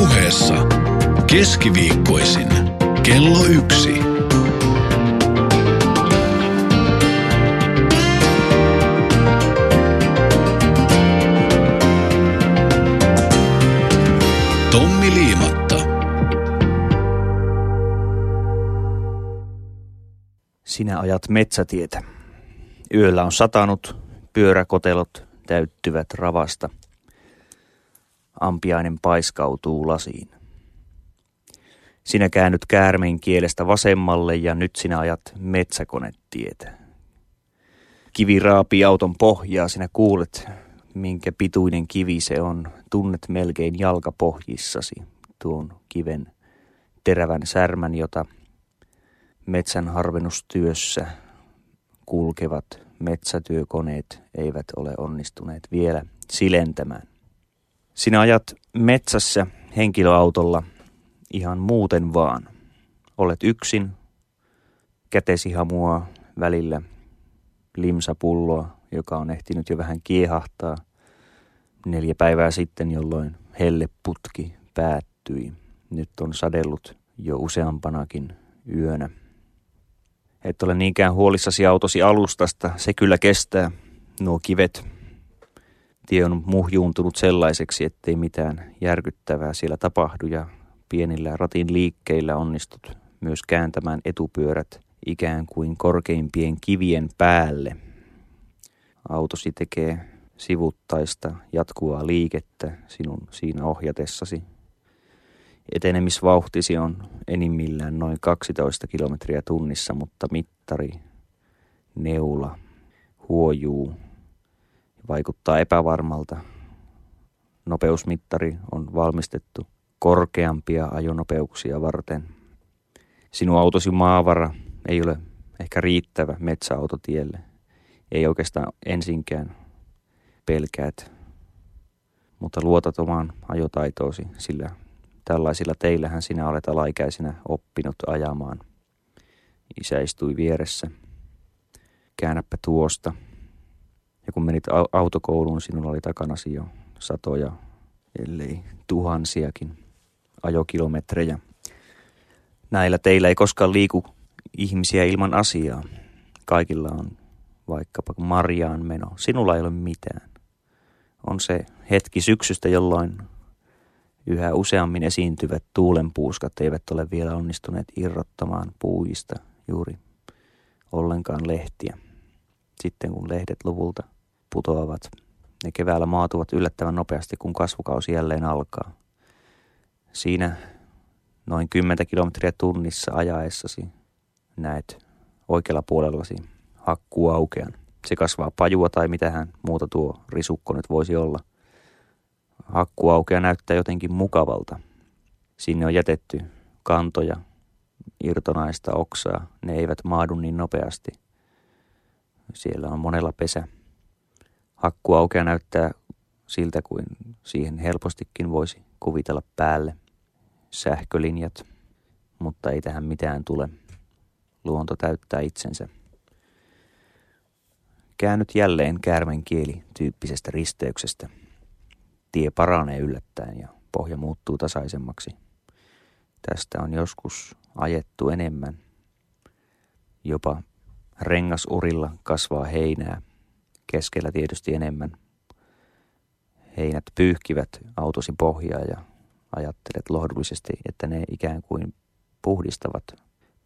Ylepuheessa keskiviikkoisin kello yksi. Tommi Liimatta. Sinä ajat metsätietä. Yöllä on satanut, pyöräkotelot täyttyvät ravasta. Ampiainen paiskautuu lasiin. Sinä käännyt käärmeen kielestä vasemmalle ja nyt sinä ajat metsäkonetietä. Kivi raapii auton pohjaa, sinä kuulet, minkä pituinen kivi se on. Tunnet melkein jalkapohjissasi tuon kiven terävän särmän, jota metsän harvennustyössä kulkevat metsätyökoneet eivät ole onnistuneet vielä silentämään. Sinä ajat metsässä henkilöautolla ihan muuten vaan. Olet yksin, kätesi hamua välillä limsapulloa, joka on ehtinyt jo vähän kiehahtaa neljä päivää sitten, jolloin helleputki päättyi. Nyt on sadellut jo useampanakin yönä. Et ole niinkään huolissasi autosi alustasta, se kyllä kestää nuo kivet. Tie on muhjuuntunut sellaiseksi, ettei mitään järkyttävää siellä tapahdu ja pienillä ratin liikkeillä onnistut myös kääntämään etupyörät ikään kuin korkeimpien kivien päälle. Autosi tekee sivuttaista jatkuvaa liikettä sinun siinä ohjatessasi. Etenemisvauhtisi on enimmillään noin 12 kilometriä tunnissa, mutta mittari, neula, huojuu vaikuttaa epävarmalta. Nopeusmittari on valmistettu korkeampia ajonopeuksia varten. Sinun autosi maavara ei ole ehkä riittävä metsäautotielle. Ei oikeastaan ensinkään pelkäät, mutta luotat omaan ajotaitoosi, sillä tällaisilla teillähän sinä olet alaikäisenä oppinut ajamaan. Isä istui vieressä. Käännäpä tuosta. Ja kun menit autokouluun, sinulla oli takanasi jo satoja, ellei tuhansiakin ajokilometrejä. Näillä teillä ei koskaan liiku ihmisiä ilman asiaa. Kaikilla on vaikkapa marjaan meno. Sinulla ei ole mitään. On se hetki syksystä, jolloin yhä useammin esiintyvät tuulenpuuskat eivät ole vielä onnistuneet irrottamaan puuista juuri ollenkaan lehtiä. Sitten kun lehdet luvulta putoavat, ne keväällä maatuvat yllättävän nopeasti, kun kasvukausi jälleen alkaa. Siinä noin 10 kilometriä tunnissa ajaessasi näet oikealla puolellasi hakkuaukean. Se kasvaa pajua tai mitähän muuta tuo risukko nyt voisi olla. Hakkuaukea näyttää jotenkin mukavalta. Sinne on jätetty kantoja, irtonaista oksaa. Ne eivät maadu niin nopeasti. Siellä on monella pesä. Hakkuaukea näyttää siltä kuin siihen helpostikin voisi kuvitella päälle sähkölinjat, mutta ei tähän mitään tule. Luonto täyttää itsensä. Käännyt jälleen käärmen kieli tyyppisestä risteyksestä. Tie paranee yllättäen ja pohja muuttuu tasaisemmaksi. Tästä on joskus ajettu enemmän. Jopa rengasurilla kasvaa heinää, keskellä tietysti enemmän. Heinät pyyhkivät autosi pohjaa ja ajattelet lohdullisesti, että ne ikään kuin puhdistavat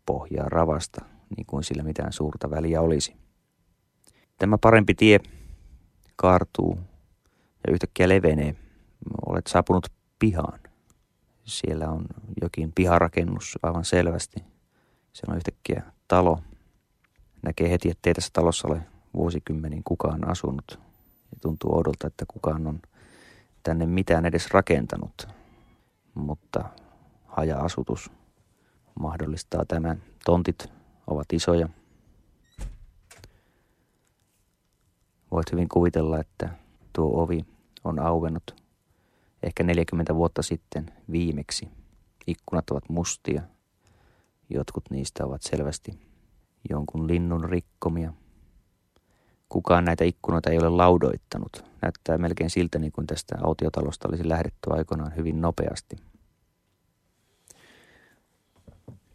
pohjaa ravasta, niin kuin sillä mitään suurta väliä olisi. Tämä parempi tie kaartuu ja yhtäkkiä levenee. Olet saapunut pihaan. Siellä on jokin piharakennus aivan selvästi. Siellä on yhtäkkiä talo. Näkee heti, että ei tässä talossa ole vuosikymmenin kukaan asunut. Ja tuntuu odolta, että kukaan on tänne mitään edes rakentanut. Mutta haja-asutus mahdollistaa tämän. Tontit ovat isoja. Voit hyvin kuvitella, että tuo ovi on auennut ehkä 40 vuotta sitten viimeksi. Ikkunat ovat mustia. Jotkut niistä ovat selvästi jonkun linnun rikkomia. Kukaan näitä ikkunoita ei ole laudoittanut. Näyttää melkein siltä, niin kuin tästä autiotalosta olisi lähdetty aikoinaan hyvin nopeasti.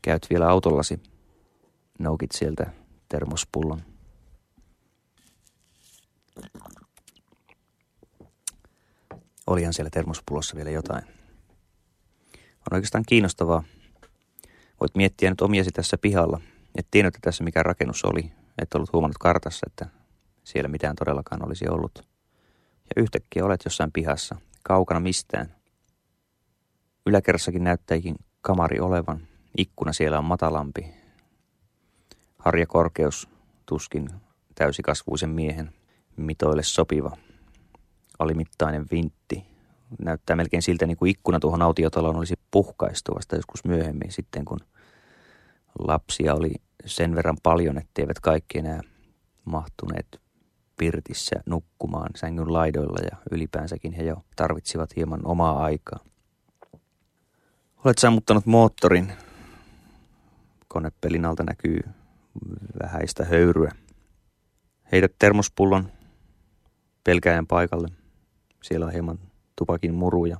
käyt vielä autollasi, noukit sieltä termospullon. Olihan siellä termospullossa vielä jotain. On oikeastaan kiinnostavaa. Voit miettiä nyt omiasi tässä pihalla. Et tiennyt, että tässä mikä rakennus oli. Et ollut huomannut kartassa, että siellä mitään todellakaan olisi ollut. Ja yhtäkkiä olet jossain pihassa, kaukana mistään. Yläkerrassakin näyttäikin kamari olevan. Ikkuna siellä on matalampi. Harjakorkeus tuskin täysikasvuisen miehen mitoille sopiva. Alimittainen vintti. Näyttää melkein siltä, niin kuin ikkuna tuohon autiotaloon olisi puhkaistu vasta joskus myöhemmin sitten, kun lapsia oli sen verran paljon, etteivät kaikki enää mahtuneet pirtissä nukkumaan sängyn laidoilla ja ylipäänsäkin he jo tarvitsivat hieman omaa aikaa. Olet sammuttanut moottorin. Konepelin alta näkyy vähäistä höyryä. Heidät termospullon pelkäjän paikalle. Siellä on hieman tupakin muruja.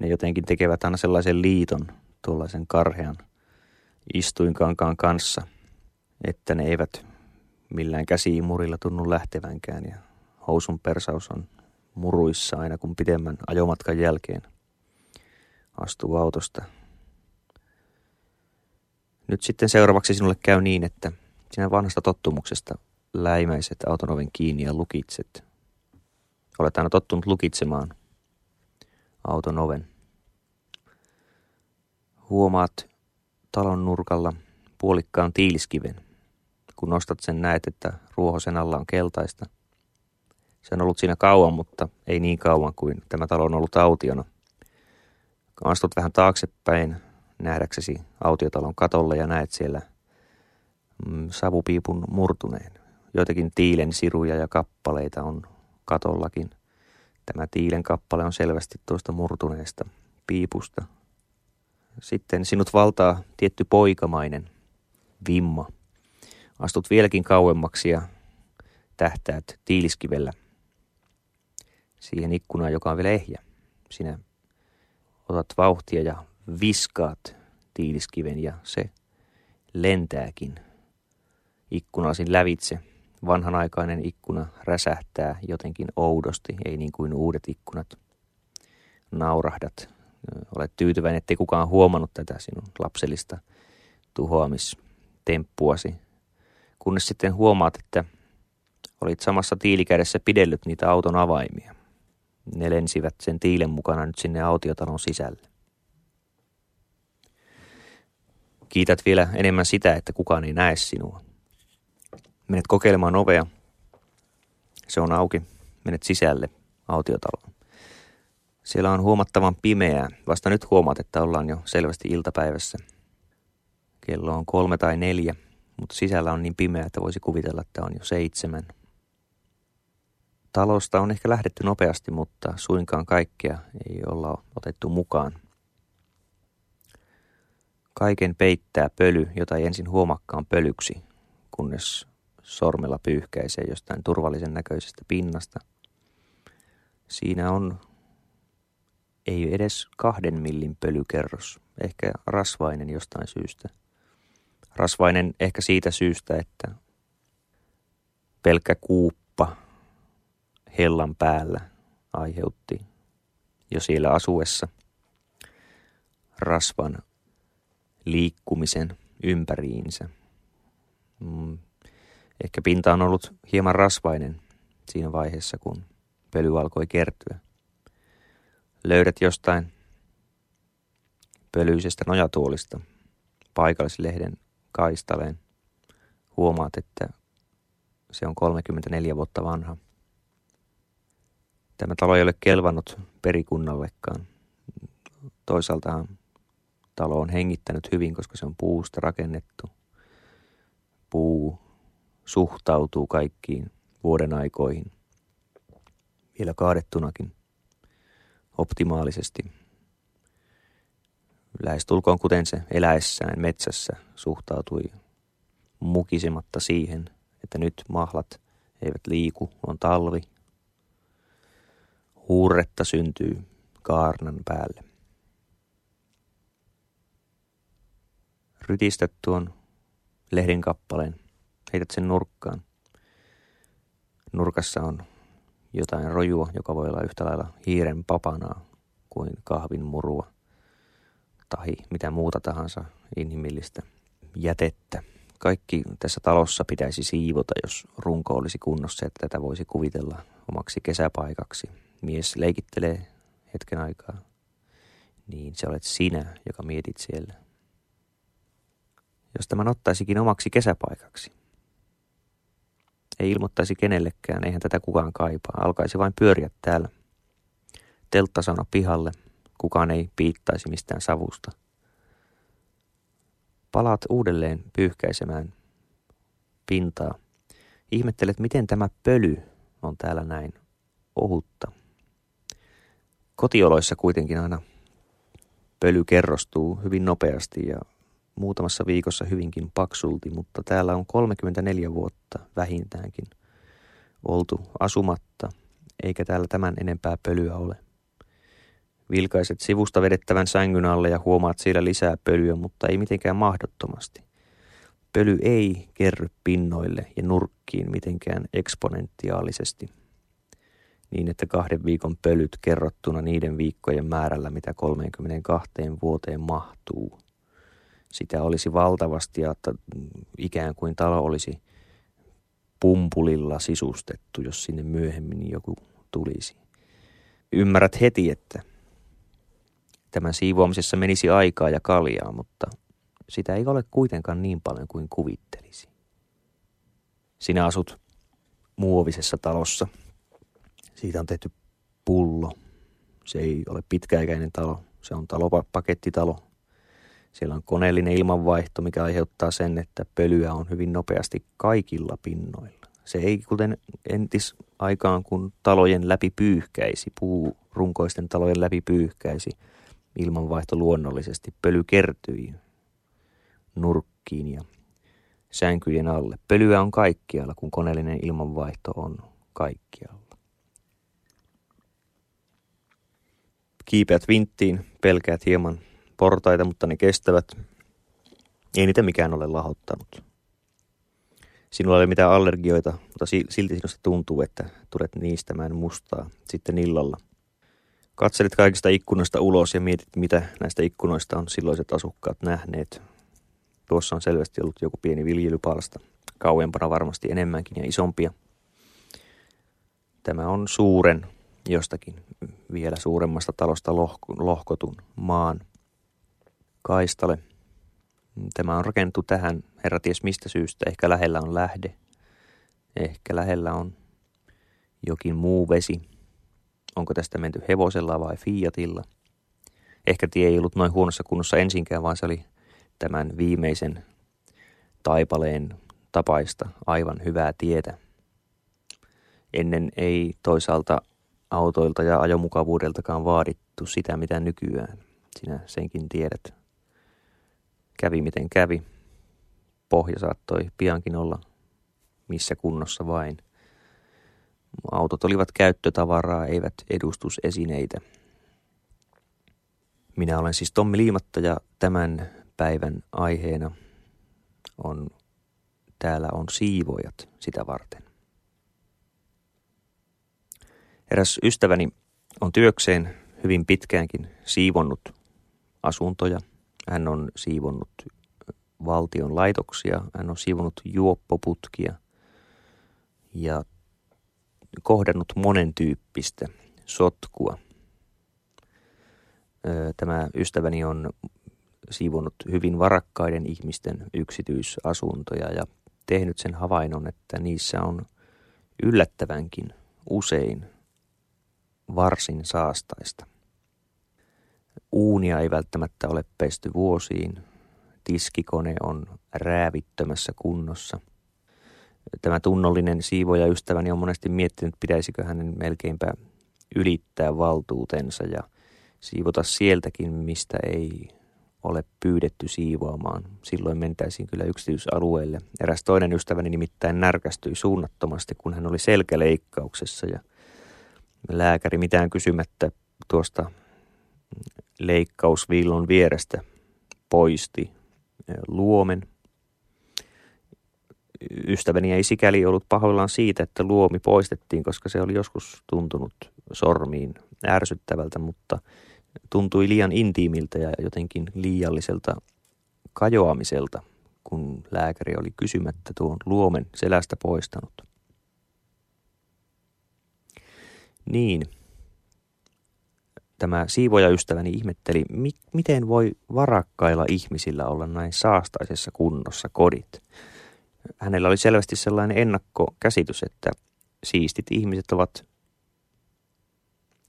Ne jotenkin tekevät aina sellaisen liiton tuollaisen karhean istuinkankaan kanssa, että ne eivät millään käsiimurilla tunnu lähtevänkään ja housun persaus on muruissa aina kun pidemmän ajomatkan jälkeen astuu autosta. Nyt sitten seuraavaksi sinulle käy niin, että sinä vanhasta tottumuksesta läimäiset auton oven kiinni ja lukitset. Olet aina tottunut lukitsemaan auton oven. Huomaat talon nurkalla puolikkaan tiiliskiven. Kun nostat sen, näet, että ruohosen alla on keltaista. Se on ollut siinä kauan, mutta ei niin kauan kuin tämä talo on ollut autiona. Kun astut vähän taaksepäin nähdäksesi autiotalon katolle ja näet siellä mm, savupiipun murtuneen. Joitakin tiilen siruja ja kappaleita on katollakin. Tämä tiilen kappale on selvästi tuosta murtuneesta piipusta. Sitten sinut valtaa tietty poikamainen vimma. Astut vieläkin kauemmaksi ja tähtäät tiiliskivellä siihen ikkunaan, joka on vielä ehjä. Sinä otat vauhtia ja viskaat tiiliskiven ja se lentääkin ikkunasin lävitse vanhanaikainen ikkuna räsähtää jotenkin oudosti, ei niin kuin uudet ikkunat. Naurahdat. Olet tyytyväinen, ettei kukaan huomannut tätä sinun lapsellista tuhoamistemppuasi. Kunnes sitten huomaat, että olit samassa tiilikädessä pidellyt niitä auton avaimia. Ne lensivät sen tiilen mukana nyt sinne autiotalon sisälle. Kiität vielä enemmän sitä, että kukaan ei näe sinua. Menet kokeilemaan ovea. Se on auki. Menet sisälle autiotaloon. Siellä on huomattavan pimeää. Vasta nyt huomaat, että ollaan jo selvästi iltapäivässä. Kello on kolme tai neljä, mutta sisällä on niin pimeää, että voisi kuvitella, että on jo seitsemän. Talosta on ehkä lähdetty nopeasti, mutta suinkaan kaikkea ei olla otettu mukaan. Kaiken peittää pöly, jota ei ensin huomakkaan pölyksi, kunnes sormella pyyhkäisee jostain turvallisen näköisestä pinnasta. Siinä on ei edes kahden millin pölykerros, ehkä rasvainen jostain syystä. Rasvainen ehkä siitä syystä, että pelkkä kuuppa hellan päällä aiheutti jo siellä asuessa rasvan liikkumisen ympäriinsä. Mm, Ehkä pinta on ollut hieman rasvainen siinä vaiheessa, kun pöly alkoi kertyä. Löydät jostain pölyisestä nojatuolista paikallislehden kaistaleen. Huomaat, että se on 34 vuotta vanha. Tämä talo ei ole kelvannut perikunnallekaan. Toisaaltaan talo on hengittänyt hyvin, koska se on puusta rakennettu. Puu suhtautuu kaikkiin vuoden aikoihin, vielä kaadettunakin, optimaalisesti. Lähestulkoon kuten se eläessään metsässä suhtautui mukisematta siihen, että nyt mahlat eivät liiku, on talvi. Huurretta syntyy kaarnan päälle. rytistät tuon lehden kappaleen, heität sen nurkkaan. Nurkassa on jotain rojua, joka voi olla yhtä lailla hiiren papanaa kuin kahvin murua tai mitä muuta tahansa inhimillistä jätettä. Kaikki tässä talossa pitäisi siivota, jos runko olisi kunnossa, että tätä voisi kuvitella omaksi kesäpaikaksi. Mies leikittelee hetken aikaa, niin se olet sinä, joka mietit siellä. Jos tämän ottaisikin omaksi kesäpaikaksi, ei ilmoittaisi kenellekään, eihän tätä kukaan kaipaa. Alkaisi vain pyöriä täällä. Telttasana pihalle, kukaan ei piittaisi mistään savusta. Palaat uudelleen pyyhkäisemään pintaa. Ihmettelet, miten tämä pöly on täällä näin ohutta. Kotioloissa kuitenkin aina pöly kerrostuu hyvin nopeasti ja muutamassa viikossa hyvinkin paksulti, mutta täällä on 34 vuotta vähintäänkin oltu asumatta, eikä täällä tämän enempää pölyä ole. Vilkaiset sivusta vedettävän sängyn alle ja huomaat siellä lisää pölyä, mutta ei mitenkään mahdottomasti. Pöly ei kerry pinnoille ja nurkkiin mitenkään eksponentiaalisesti, niin että kahden viikon pölyt kerrottuna niiden viikkojen määrällä, mitä 32 vuoteen mahtuu – sitä olisi valtavasti ja että ikään kuin talo olisi pumpulilla sisustettu, jos sinne myöhemmin joku tulisi. Ymmärrät heti, että tämän siivoamisessa menisi aikaa ja kaljaa, mutta sitä ei ole kuitenkaan niin paljon kuin kuvittelisi. Sinä asut muovisessa talossa. Siitä on tehty pullo. Se ei ole pitkäikäinen talo. Se on talopakettitalo, siellä on koneellinen ilmanvaihto, mikä aiheuttaa sen, että pölyä on hyvin nopeasti kaikilla pinnoilla. Se ei kuten entis aikaan, kun talojen läpi pyyhkäisi, puurunkoisten talojen läpi pyyhkäisi, ilmanvaihto luonnollisesti. Pöly kertyi nurkkiin ja sänkyjen alle. Pölyä on kaikkialla, kun koneellinen ilmanvaihto on kaikkialla. Kiipeät vinttiin, pelkäät hieman portaita, mutta ne kestävät. Ei niitä mikään ole lahottanut. Sinulla ei ole mitään allergioita, mutta silti sinusta tuntuu, että tulet niistämään mustaa sitten illalla. Katselet kaikista ikkunoista ulos ja mietit, mitä näistä ikkunoista on silloiset asukkaat nähneet. Tuossa on selvästi ollut joku pieni viljelypalsta, kauempana varmasti enemmänkin ja isompia. Tämä on suuren, jostakin vielä suuremmasta talosta lohkotun maan kaistale. Tämä on rakennettu tähän, herra ties mistä syystä. Ehkä lähellä on lähde. Ehkä lähellä on jokin muu vesi. Onko tästä menty hevosella vai Fiatilla? Ehkä tie ei ollut noin huonossa kunnossa ensinkään, vaan se oli tämän viimeisen taipaleen tapaista aivan hyvää tietä. Ennen ei toisaalta autoilta ja ajomukavuudeltakaan vaadittu sitä, mitä nykyään. Sinä senkin tiedät kävi miten kävi. Pohja saattoi piankin olla missä kunnossa vain. Autot olivat käyttötavaraa, eivät edustusesineitä. Minä olen siis Tommi Liimatta ja tämän päivän aiheena on täällä on siivojat sitä varten. Eräs ystäväni on työkseen hyvin pitkäänkin siivonnut asuntoja – hän on siivonnut valtion laitoksia, hän on siivonnut juoppoputkia ja kohdannut monen tyyppistä sotkua. Tämä ystäväni on siivonnut hyvin varakkaiden ihmisten yksityisasuntoja ja tehnyt sen havainnon, että niissä on yllättävänkin usein varsin saastaista. Uunia ei välttämättä ole pesty vuosiin. Tiskikone on räävittömässä kunnossa. Tämä tunnollinen siivoja ystäväni on monesti miettinyt, pitäisikö hänen melkeinpä ylittää valtuutensa ja siivota sieltäkin, mistä ei ole pyydetty siivoamaan. Silloin mentäisiin kyllä yksityisalueelle. Eräs toinen ystäväni nimittäin närkästyi suunnattomasti, kun hän oli selkäleikkauksessa ja lääkäri mitään kysymättä tuosta leikkausviillon vierestä poisti luomen. Ystäväni ei sikäli ollut pahoillaan siitä, että luomi poistettiin, koska se oli joskus tuntunut sormiin ärsyttävältä, mutta tuntui liian intiimiltä ja jotenkin liialliselta kajoamiselta, kun lääkäri oli kysymättä tuon luomen selästä poistanut. Niin, tämä siivojaystäväni ihmetteli, mi- miten voi varakkailla ihmisillä olla näin saastaisessa kunnossa kodit. Hänellä oli selvästi sellainen ennakkokäsitys, että siistit ihmiset ovat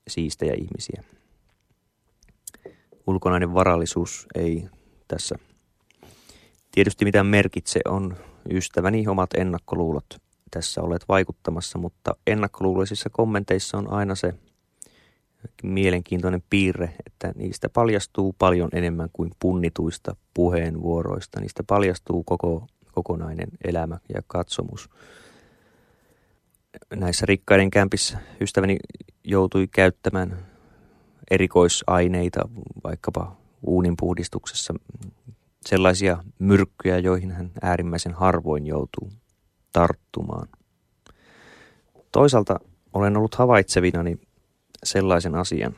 siistejä ihmisiä. Ulkonainen varallisuus ei tässä tietysti mitään merkitse, on ystäväni omat ennakkoluulot tässä olet vaikuttamassa, mutta ennakkoluuloisissa kommenteissa on aina se mielenkiintoinen piirre, että niistä paljastuu paljon enemmän kuin punnituista puheenvuoroista. Niistä paljastuu koko, kokonainen elämä ja katsomus. Näissä rikkaiden kämpissä ystäväni joutui käyttämään erikoisaineita, vaikkapa uuninpuhdistuksessa, sellaisia myrkkyjä, joihin hän äärimmäisen harvoin joutuu tarttumaan. Toisaalta olen ollut havaitsevinani sellaisen asian,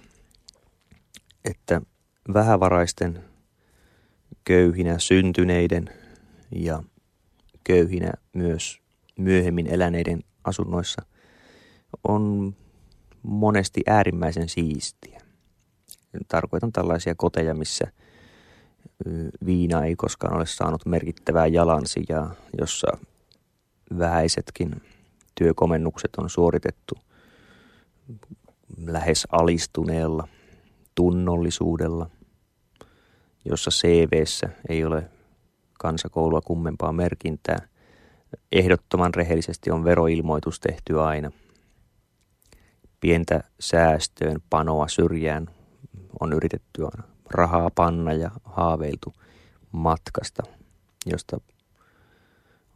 että vähävaraisten köyhinä syntyneiden ja köyhinä myös myöhemmin eläneiden asunnoissa on monesti äärimmäisen siistiä. Tarkoitan tällaisia koteja, missä viina ei koskaan ole saanut merkittävää ja jossa vähäisetkin työkomennukset on suoritettu lähes alistuneella tunnollisuudella, jossa CVssä ei ole kansakoulua kummempaa merkintää. Ehdottoman rehellisesti on veroilmoitus tehty aina. Pientä säästöön panoa syrjään on yritetty aina rahaa panna ja haaveiltu matkasta, josta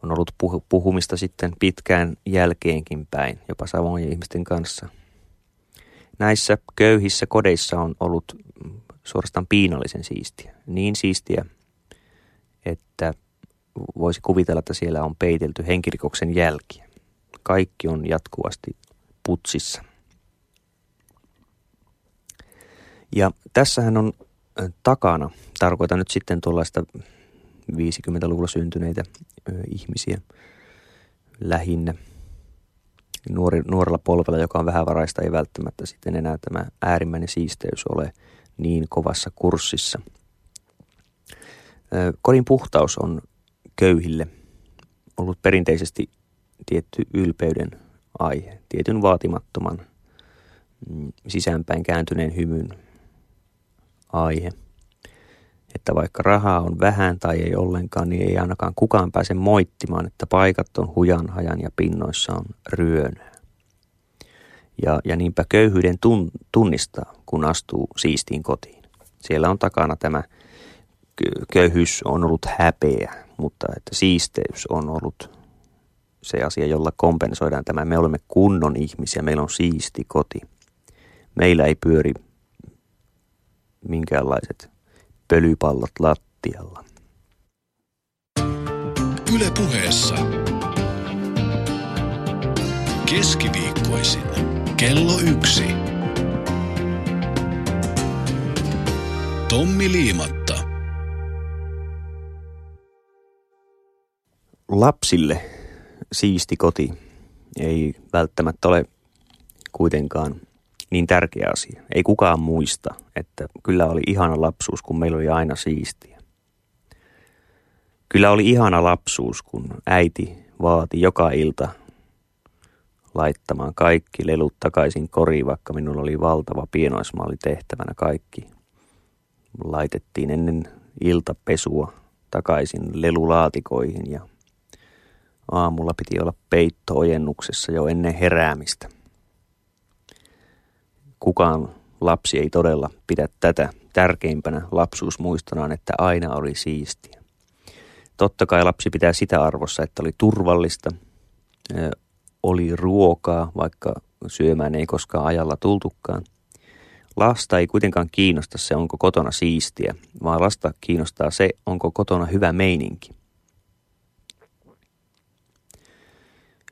on ollut puhumista sitten pitkään jälkeenkin päin, jopa samojen ihmisten kanssa. Näissä köyhissä kodeissa on ollut suorastaan piinallisen siistiä. Niin siistiä, että voisi kuvitella, että siellä on peitelty henkirikoksen jälkiä. Kaikki on jatkuvasti putsissa. Ja tässähän on takana, tarkoitan nyt sitten tuollaista 50-luvulla syntyneitä ihmisiä lähinnä. Nuori, nuorella polvella, joka on vähävaraista, ei välttämättä sitten enää tämä äärimmäinen siisteys ole niin kovassa kurssissa. Kodin puhtaus on köyhille ollut perinteisesti tietty ylpeyden aihe, tietyn vaatimattoman mm, sisäänpäin kääntyneen hymyn aihe – että vaikka rahaa on vähän tai ei ollenkaan, niin ei ainakaan kukaan pääse moittimaan, että paikat on hujan, hajan ja pinnoissa on ryönää. Ja, ja niinpä köyhyyden tun, tunnistaa, kun astuu siistiin kotiin. Siellä on takana tämä köyhyys on ollut häpeä, mutta että siisteys on ollut se asia, jolla kompensoidaan tämä. Me olemme kunnon ihmisiä, meillä on siisti koti. Meillä ei pyöri minkäänlaiset pölypallot lattialla. Yle puheessa. Keskiviikkoisin kello yksi. Tommi Liimatta. Lapsille siisti koti ei välttämättä ole kuitenkaan niin tärkeä asia. Ei kukaan muista, että kyllä oli ihana lapsuus, kun meillä oli aina siistiä. Kyllä oli ihana lapsuus, kun äiti vaati joka ilta laittamaan kaikki lelut takaisin koriin, vaikka minulla oli valtava pienoismaali tehtävänä kaikki. Laitettiin ennen iltapesua takaisin lelulaatikoihin ja aamulla piti olla peitto ojennuksessa jo ennen heräämistä kukaan lapsi ei todella pidä tätä tärkeimpänä lapsuusmuistonaan, että aina oli siistiä. Totta kai lapsi pitää sitä arvossa, että oli turvallista, oli ruokaa, vaikka syömään ei koskaan ajalla tultukaan. Lasta ei kuitenkaan kiinnosta se, onko kotona siistiä, vaan lasta kiinnostaa se, onko kotona hyvä meininki.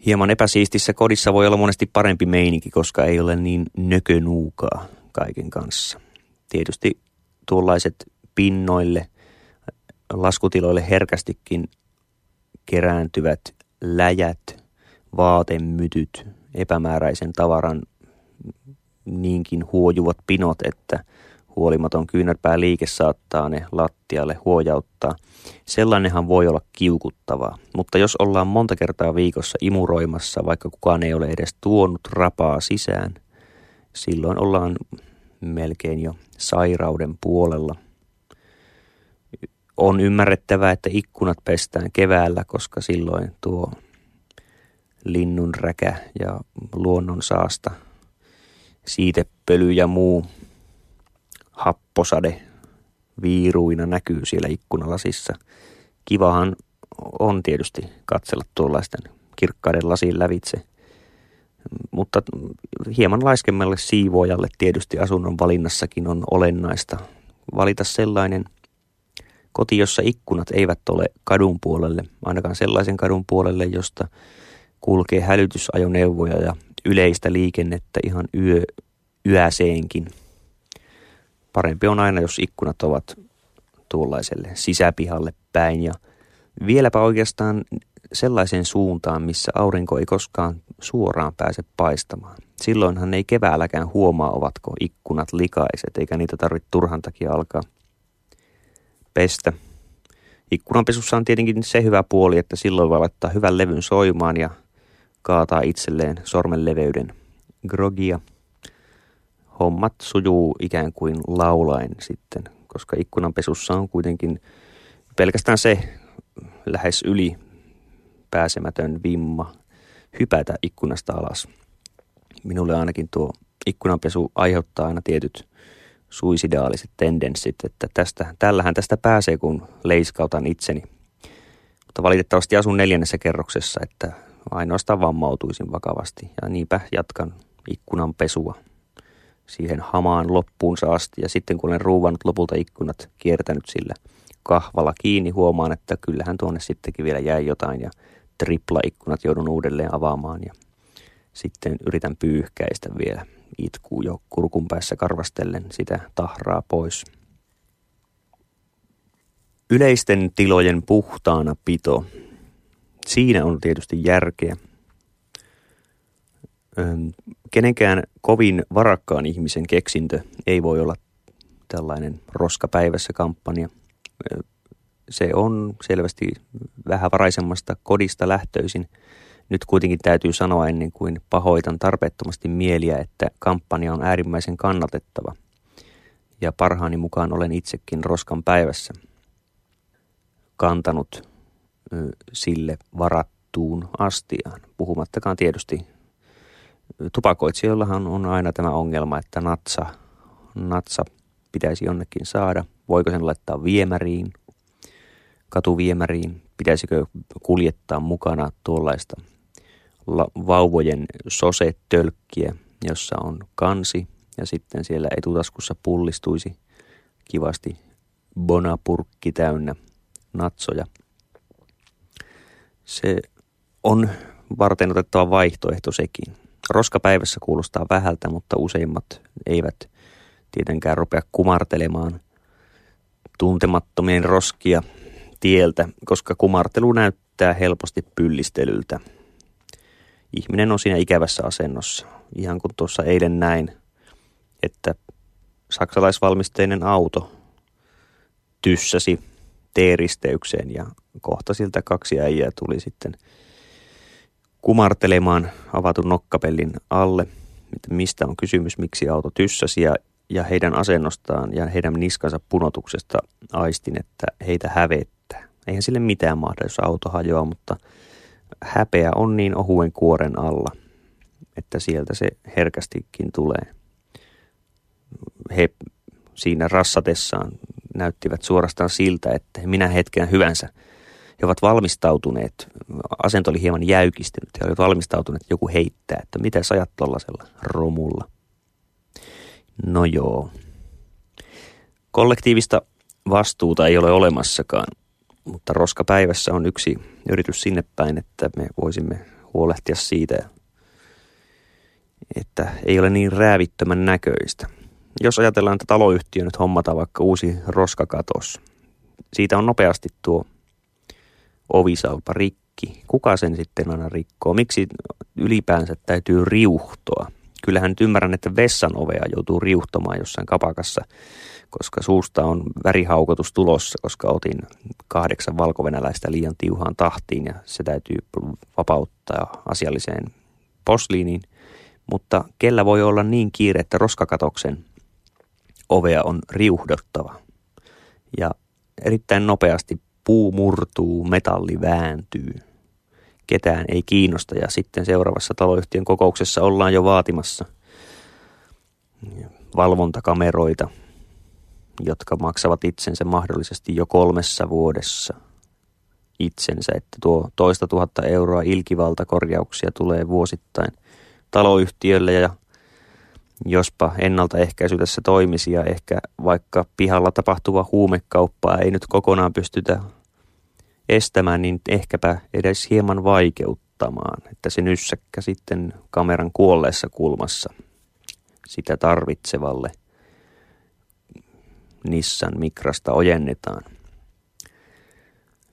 Hieman epäsiistissä kodissa voi olla monesti parempi meininki, koska ei ole niin nökönuukaa kaiken kanssa. Tietysti tuollaiset pinnoille, laskutiloille herkästikin kerääntyvät läjät, vaatemytyt, epämääräisen tavaran niinkin huojuvat pinot, että huolimaton kyynärpää liike saattaa ne lattialle huojauttaa. Sellainenhan voi olla kiukuttavaa, mutta jos ollaan monta kertaa viikossa imuroimassa, vaikka kukaan ei ole edes tuonut rapaa sisään, silloin ollaan melkein jo sairauden puolella. On ymmärrettävää, että ikkunat pestään keväällä, koska silloin tuo linnunräkä ja luonnon saasta, siitepöly ja muu happosade viiruina näkyy siellä ikkunalasissa. Kivahan on tietysti katsella tuollaisten kirkkaiden lasin lävitse. Mutta hieman laiskemmalle siivoajalle tietysti asunnon valinnassakin on olennaista valita sellainen koti, jossa ikkunat eivät ole kadun puolelle, ainakaan sellaisen kadun puolelle, josta kulkee hälytysajoneuvoja ja yleistä liikennettä ihan yö, yäseenkin. Parempi on aina, jos ikkunat ovat tuollaiselle sisäpihalle päin ja vieläpä oikeastaan sellaiseen suuntaan, missä aurinko ei koskaan suoraan pääse paistamaan. Silloinhan ei keväälläkään huomaa, ovatko ikkunat likaiset, eikä niitä tarvitse turhan takia alkaa pestä. Ikkunanpesussa on tietenkin se hyvä puoli, että silloin voi laittaa hyvän levyn soimaan ja kaataa itselleen sormen leveyden grogia. Hommat sujuu ikään kuin laulain sitten, koska ikkunanpesussa on kuitenkin pelkästään se lähes yli pääsemätön vimma hypätä ikkunasta alas. Minulle ainakin tuo ikkunanpesu aiheuttaa aina tietyt suisidaaliset tendenssit, että tästä, tällähän tästä pääsee, kun leiskautan itseni. Mutta valitettavasti asun neljännessä kerroksessa, että ainoastaan vammautuisin vakavasti. Ja niinpä jatkan ikkunan pesua siihen hamaan loppuunsa asti. Ja sitten kun olen ruuvannut lopulta ikkunat kiertänyt sillä kahvalla kiinni, huomaan, että kyllähän tuonne sittenkin vielä jäi jotain ja tripla-ikkunat joudun uudelleen avaamaan ja sitten yritän pyyhkäistä vielä. Itkuu jo kurkun päässä karvastellen sitä tahraa pois. Yleisten tilojen puhtaana pito Siinä on tietysti järkeä. Kenenkään kovin varakkaan ihmisen keksintö ei voi olla tällainen roskapäivässä kampanja. Se on selvästi vähän varaisemmasta kodista lähtöisin. Nyt kuitenkin täytyy sanoa ennen kuin pahoitan tarpeettomasti mieliä, että kampanja on äärimmäisen kannatettava. Ja parhaani mukaan olen itsekin roskan päivässä kantanut sille varattuun astiaan. Puhumattakaan tietysti tupakoitsijoillahan on aina tämä ongelma, että natsa, natsa pitäisi jonnekin saada. Voiko sen laittaa viemäriin, katuviemäriin? Pitäisikö kuljettaa mukana tuollaista vauvojen sosetölkkiä, jossa on kansi ja sitten siellä etutaskussa pullistuisi kivasti bonapurkki täynnä natsoja – se on varten otettava vaihtoehto sekin. Roskapäivässä kuulostaa vähältä, mutta useimmat eivät tietenkään rupea kumartelemaan tuntemattomien roskia tieltä, koska kumartelu näyttää helposti pyllistelyltä. Ihminen on siinä ikävässä asennossa. Ihan kuin tuossa eilen näin, että saksalaisvalmisteinen auto tyssäsi T-risteykseen ja kohta siltä kaksi äijää tuli sitten kumartelemaan avatun nokkapellin alle, että mistä on kysymys, miksi auto tyssäsi ja, ja heidän asennostaan ja heidän niskansa punotuksesta aistin, että heitä hävettää. Eihän sille mitään mahda, jos auto hajoaa, mutta häpeä on niin ohuen kuoren alla, että sieltä se herkästikin tulee. He siinä rassatessaan näyttivät suorastaan siltä, että minä hetken hyvänsä he ovat valmistautuneet, asento oli hieman jäykistynyt, he olivat valmistautuneet, että joku heittää, että mitä sä ajat tuollaisella romulla. No joo. Kollektiivista vastuuta ei ole olemassakaan, mutta roskapäivässä on yksi yritys sinne päin, että me voisimme huolehtia siitä, että ei ole niin räävittömän näköistä. Jos ajatellaan, että taloyhtiö nyt hommata vaikka uusi roskakatos, siitä on nopeasti tuo ovisalpa rikki. Kuka sen sitten aina rikkoo? Miksi ylipäänsä täytyy riuhtoa? Kyllähän nyt ymmärrän, että vessan ovea joutuu riuhtomaan jossain kapakassa, koska suusta on värihaukotus tulossa, koska otin kahdeksan valkovenäläistä liian tiuhaan tahtiin ja se täytyy vapauttaa asialliseen posliiniin. Mutta kellä voi olla niin kiire, että roskakatoksen ovea on riuhdottava. Ja erittäin nopeasti puu murtuu, metalli vääntyy. Ketään ei kiinnosta ja sitten seuraavassa taloyhtiön kokouksessa ollaan jo vaatimassa valvontakameroita, jotka maksavat itsensä mahdollisesti jo kolmessa vuodessa itsensä, että tuo toista tuhatta euroa ilkivaltakorjauksia tulee vuosittain taloyhtiölle ja jospa ennaltaehkäisy tässä toimisi ja ehkä vaikka pihalla tapahtuva huumekauppa ei nyt kokonaan pystytä estämään, niin ehkäpä edes hieman vaikeuttamaan, että se nyssäkkä sitten kameran kuolleessa kulmassa sitä tarvitsevalle Nissan Mikrasta ojennetaan.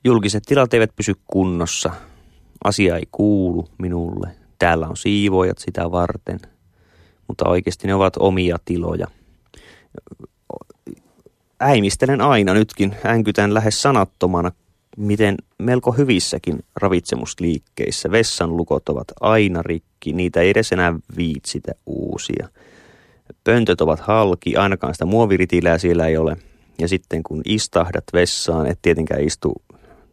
Julkiset tilat eivät pysy kunnossa. Asia ei kuulu minulle. Täällä on siivoojat sitä varten – mutta oikeasti ne ovat omia tiloja. Äimistelen aina nytkin, änkytän lähes sanattomana, miten melko hyvissäkin ravitsemusliikkeissä vessan lukot ovat aina rikki, niitä ei edes enää viitsitä uusia. Pöntöt ovat halki, ainakaan sitä muoviritilää siellä ei ole. Ja sitten kun istahdat vessaan, et tietenkään istu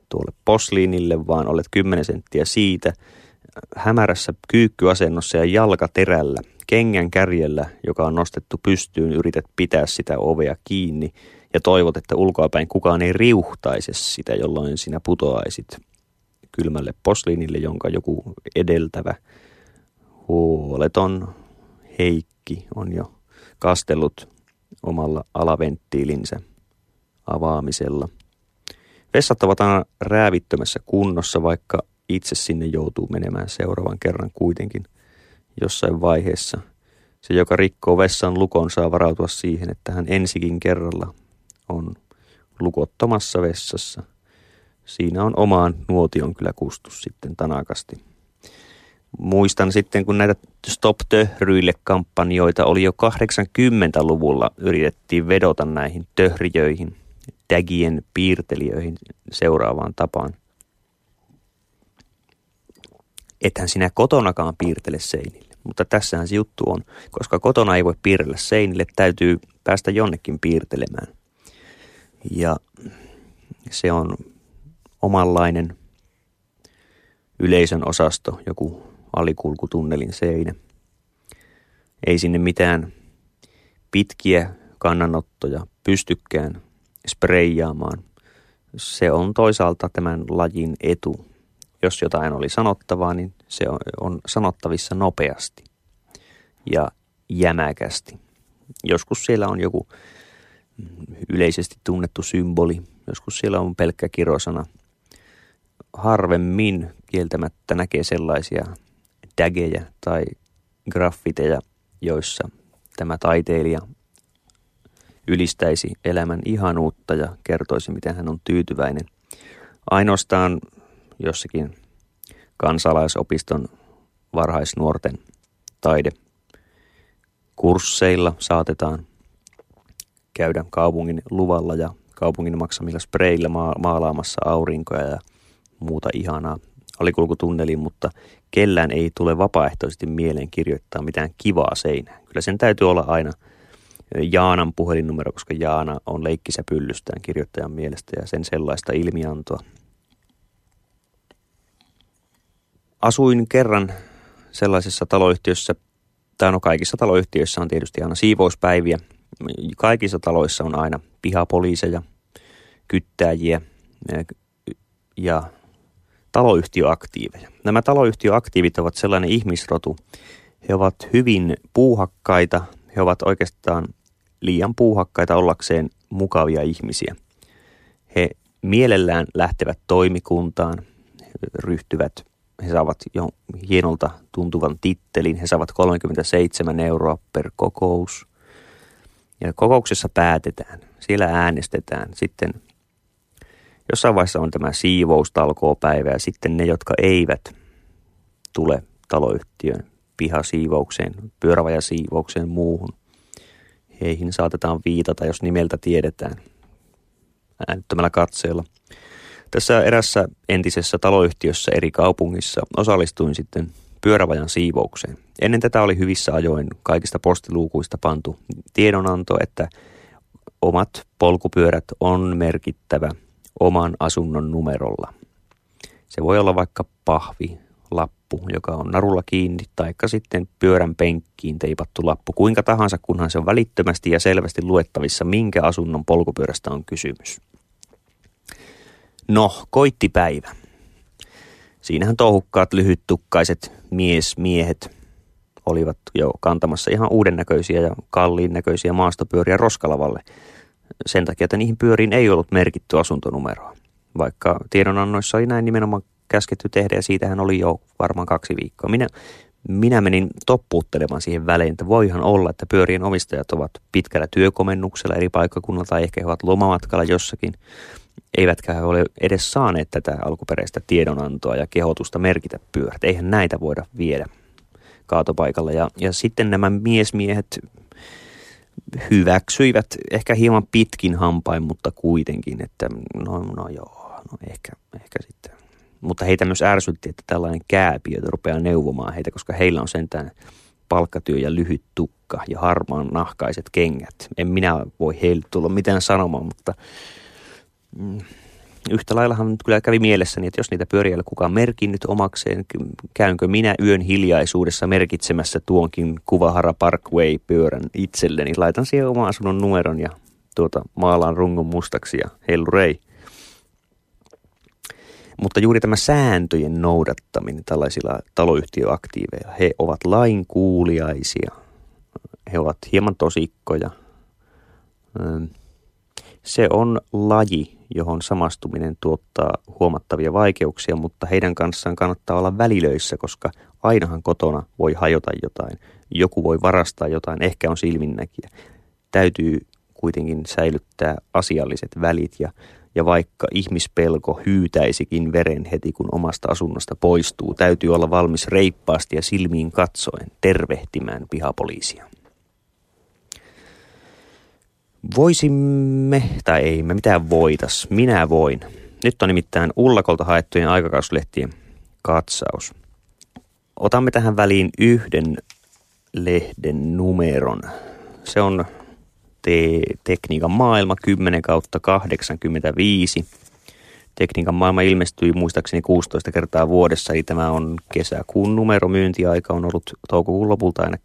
tuolle posliinille, vaan olet 10 senttiä siitä, hämärässä kyykkyasennossa ja jalka terällä, kengän kärjellä, joka on nostettu pystyyn, yrität pitää sitä ovea kiinni ja toivot, että ulkoapäin kukaan ei riuhtaisi sitä, jolloin sinä putoaisit kylmälle posliinille, jonka joku edeltävä huoleton Heikki on jo kastellut omalla alaventtiilinsä avaamisella. Vessat ovat aina räävittömässä kunnossa, vaikka itse sinne joutuu menemään seuraavan kerran kuitenkin – jossain vaiheessa. Se, joka rikkoo vessan lukon, saa varautua siihen, että hän ensikin kerralla on lukottomassa vessassa. Siinä on omaan nuotion kyllä kustus sitten tanakasti. Muistan sitten, kun näitä Stop Töhryille kampanjoita oli jo 80-luvulla, yritettiin vedota näihin töhrijöihin, tagien piirtelijöihin seuraavaan tapaan ethän sinä kotonakaan piirtele seinille. Mutta tässähän se juttu on, koska kotona ei voi piirrellä seinille, täytyy päästä jonnekin piirtelemään. Ja se on omanlainen yleisön osasto, joku alikulkutunnelin seinä. Ei sinne mitään pitkiä kannanottoja pystykään spreijaamaan. Se on toisaalta tämän lajin etu, jos jotain oli sanottavaa, niin se on, on sanottavissa nopeasti ja jämäkästi. Joskus siellä on joku yleisesti tunnettu symboli, joskus siellä on pelkkä kirosana. Harvemmin kieltämättä näkee sellaisia dagejä tai graffiteja, joissa tämä taiteilija ylistäisi elämän ihanuutta ja kertoisi, miten hän on tyytyväinen. Ainoastaan jossakin kansalaisopiston varhaisnuorten taidekursseilla saatetaan käydä kaupungin luvalla ja kaupungin maksamilla spreillä maalaamassa aurinkoja ja muuta ihanaa alikulkutunneliin, mutta kellään ei tule vapaaehtoisesti mieleen kirjoittaa mitään kivaa seinään. Kyllä sen täytyy olla aina Jaanan puhelinnumero, koska Jaana on leikkisä pyllystään kirjoittajan mielestä ja sen sellaista ilmiantoa Asuin kerran sellaisessa taloyhtiössä, tai no kaikissa taloyhtiöissä on tietysti aina siivouspäiviä. Kaikissa taloissa on aina pihapoliiseja, kyttäjiä ja taloyhtiöaktiiveja. Nämä taloyhtiöaktiivit ovat sellainen ihmisrotu. He ovat hyvin puuhakkaita, He ovat oikeastaan liian puuhakkaita ollakseen mukavia ihmisiä. He mielellään lähtevät toimikuntaan, ryhtyvät, he saavat jo hienolta tuntuvan tittelin, he saavat 37 euroa per kokous. Ja kokouksessa päätetään, siellä äänestetään. Sitten jossain vaiheessa on tämä siivoustalkoopäivä ja sitten ne, jotka eivät tule taloyhtiön pihasiivoukseen, pyörävajasiivoukseen muuhun. Heihin saatetaan viitata, jos nimeltä tiedetään äänettömällä katseella. Tässä erässä entisessä taloyhtiössä eri kaupungissa osallistuin sitten pyörävajan siivoukseen. Ennen tätä oli hyvissä ajoin kaikista postiluukuista pantu tiedonanto, että omat polkupyörät on merkittävä oman asunnon numerolla. Se voi olla vaikka pahvi, lappu, joka on narulla kiinni, taikka sitten pyörän penkkiin teipattu lappu, kuinka tahansa, kunhan se on välittömästi ja selvästi luettavissa, minkä asunnon polkupyörästä on kysymys. No, koitti päivä. Siinähän touhukkaat, lyhyttukkaiset miesmiehet olivat jo kantamassa ihan uuden näköisiä ja kalliin näköisiä maastopyöriä Roskalavalle. Sen takia, että niihin pyöriin ei ollut merkitty asuntonumeroa. Vaikka tiedonannoissa oli näin nimenomaan käsketty tehdä ja siitähän oli jo varmaan kaksi viikkoa. Minä, minä menin toppuuttelemaan siihen väliin, että voihan olla, että pyörien omistajat ovat pitkällä työkomennuksella eri paikkakunnalla tai ehkä he ovat lomamatkalla jossakin, eivätkä he ole edes saaneet tätä alkuperäistä tiedonantoa ja kehotusta merkitä pyörät. Eihän näitä voida viedä kaatopaikalla. Ja, ja sitten nämä miesmiehet hyväksyivät ehkä hieman pitkin hampain, mutta kuitenkin, että no, no joo, no ehkä, ehkä sitten mutta heitä myös ärsytti, että tällainen kääpiö rupeaa neuvomaan heitä, koska heillä on sentään palkkatyö ja lyhyt tukka ja harmaan nahkaiset kengät. En minä voi heille tulla mitään sanomaan, mutta yhtä laillahan nyt kyllä kävi mielessäni, että jos niitä pyöriä ei kukaan merkinnyt omakseen, käynkö minä yön hiljaisuudessa merkitsemässä tuonkin Kuvahara Parkway-pyörän itselleni. Laitan siihen oman asunnon numeron ja tuota, maalaan rungon mustaksi ja hellurei. Mutta juuri tämä sääntöjen noudattaminen tällaisilla taloyhtiöaktiiveilla, he ovat lainkuuliaisia, he ovat hieman tosikkoja. Se on laji, johon samastuminen tuottaa huomattavia vaikeuksia, mutta heidän kanssaan kannattaa olla välilöissä, koska ainahan kotona voi hajota jotain. Joku voi varastaa jotain, ehkä on silminnäkijä. Täytyy kuitenkin säilyttää asialliset välit ja ja vaikka ihmispelko hyytäisikin veren heti kun omasta asunnosta poistuu, täytyy olla valmis reippaasti ja silmiin katsoen tervehtimään pihapoliisia. Voisimme, tai ei me mitään voitas, minä voin. Nyt on nimittäin Ullakolta haettujen aikakauslehtien katsaus. Otamme tähän väliin yhden lehden numeron. Se on te- tekniikan maailma 10 kautta 85. Tekniikan maailma ilmestyi muistaakseni 16 kertaa vuodessa, eli tämä on kesäkuun numero. Myyntiaika on ollut toukokuun lopulta aina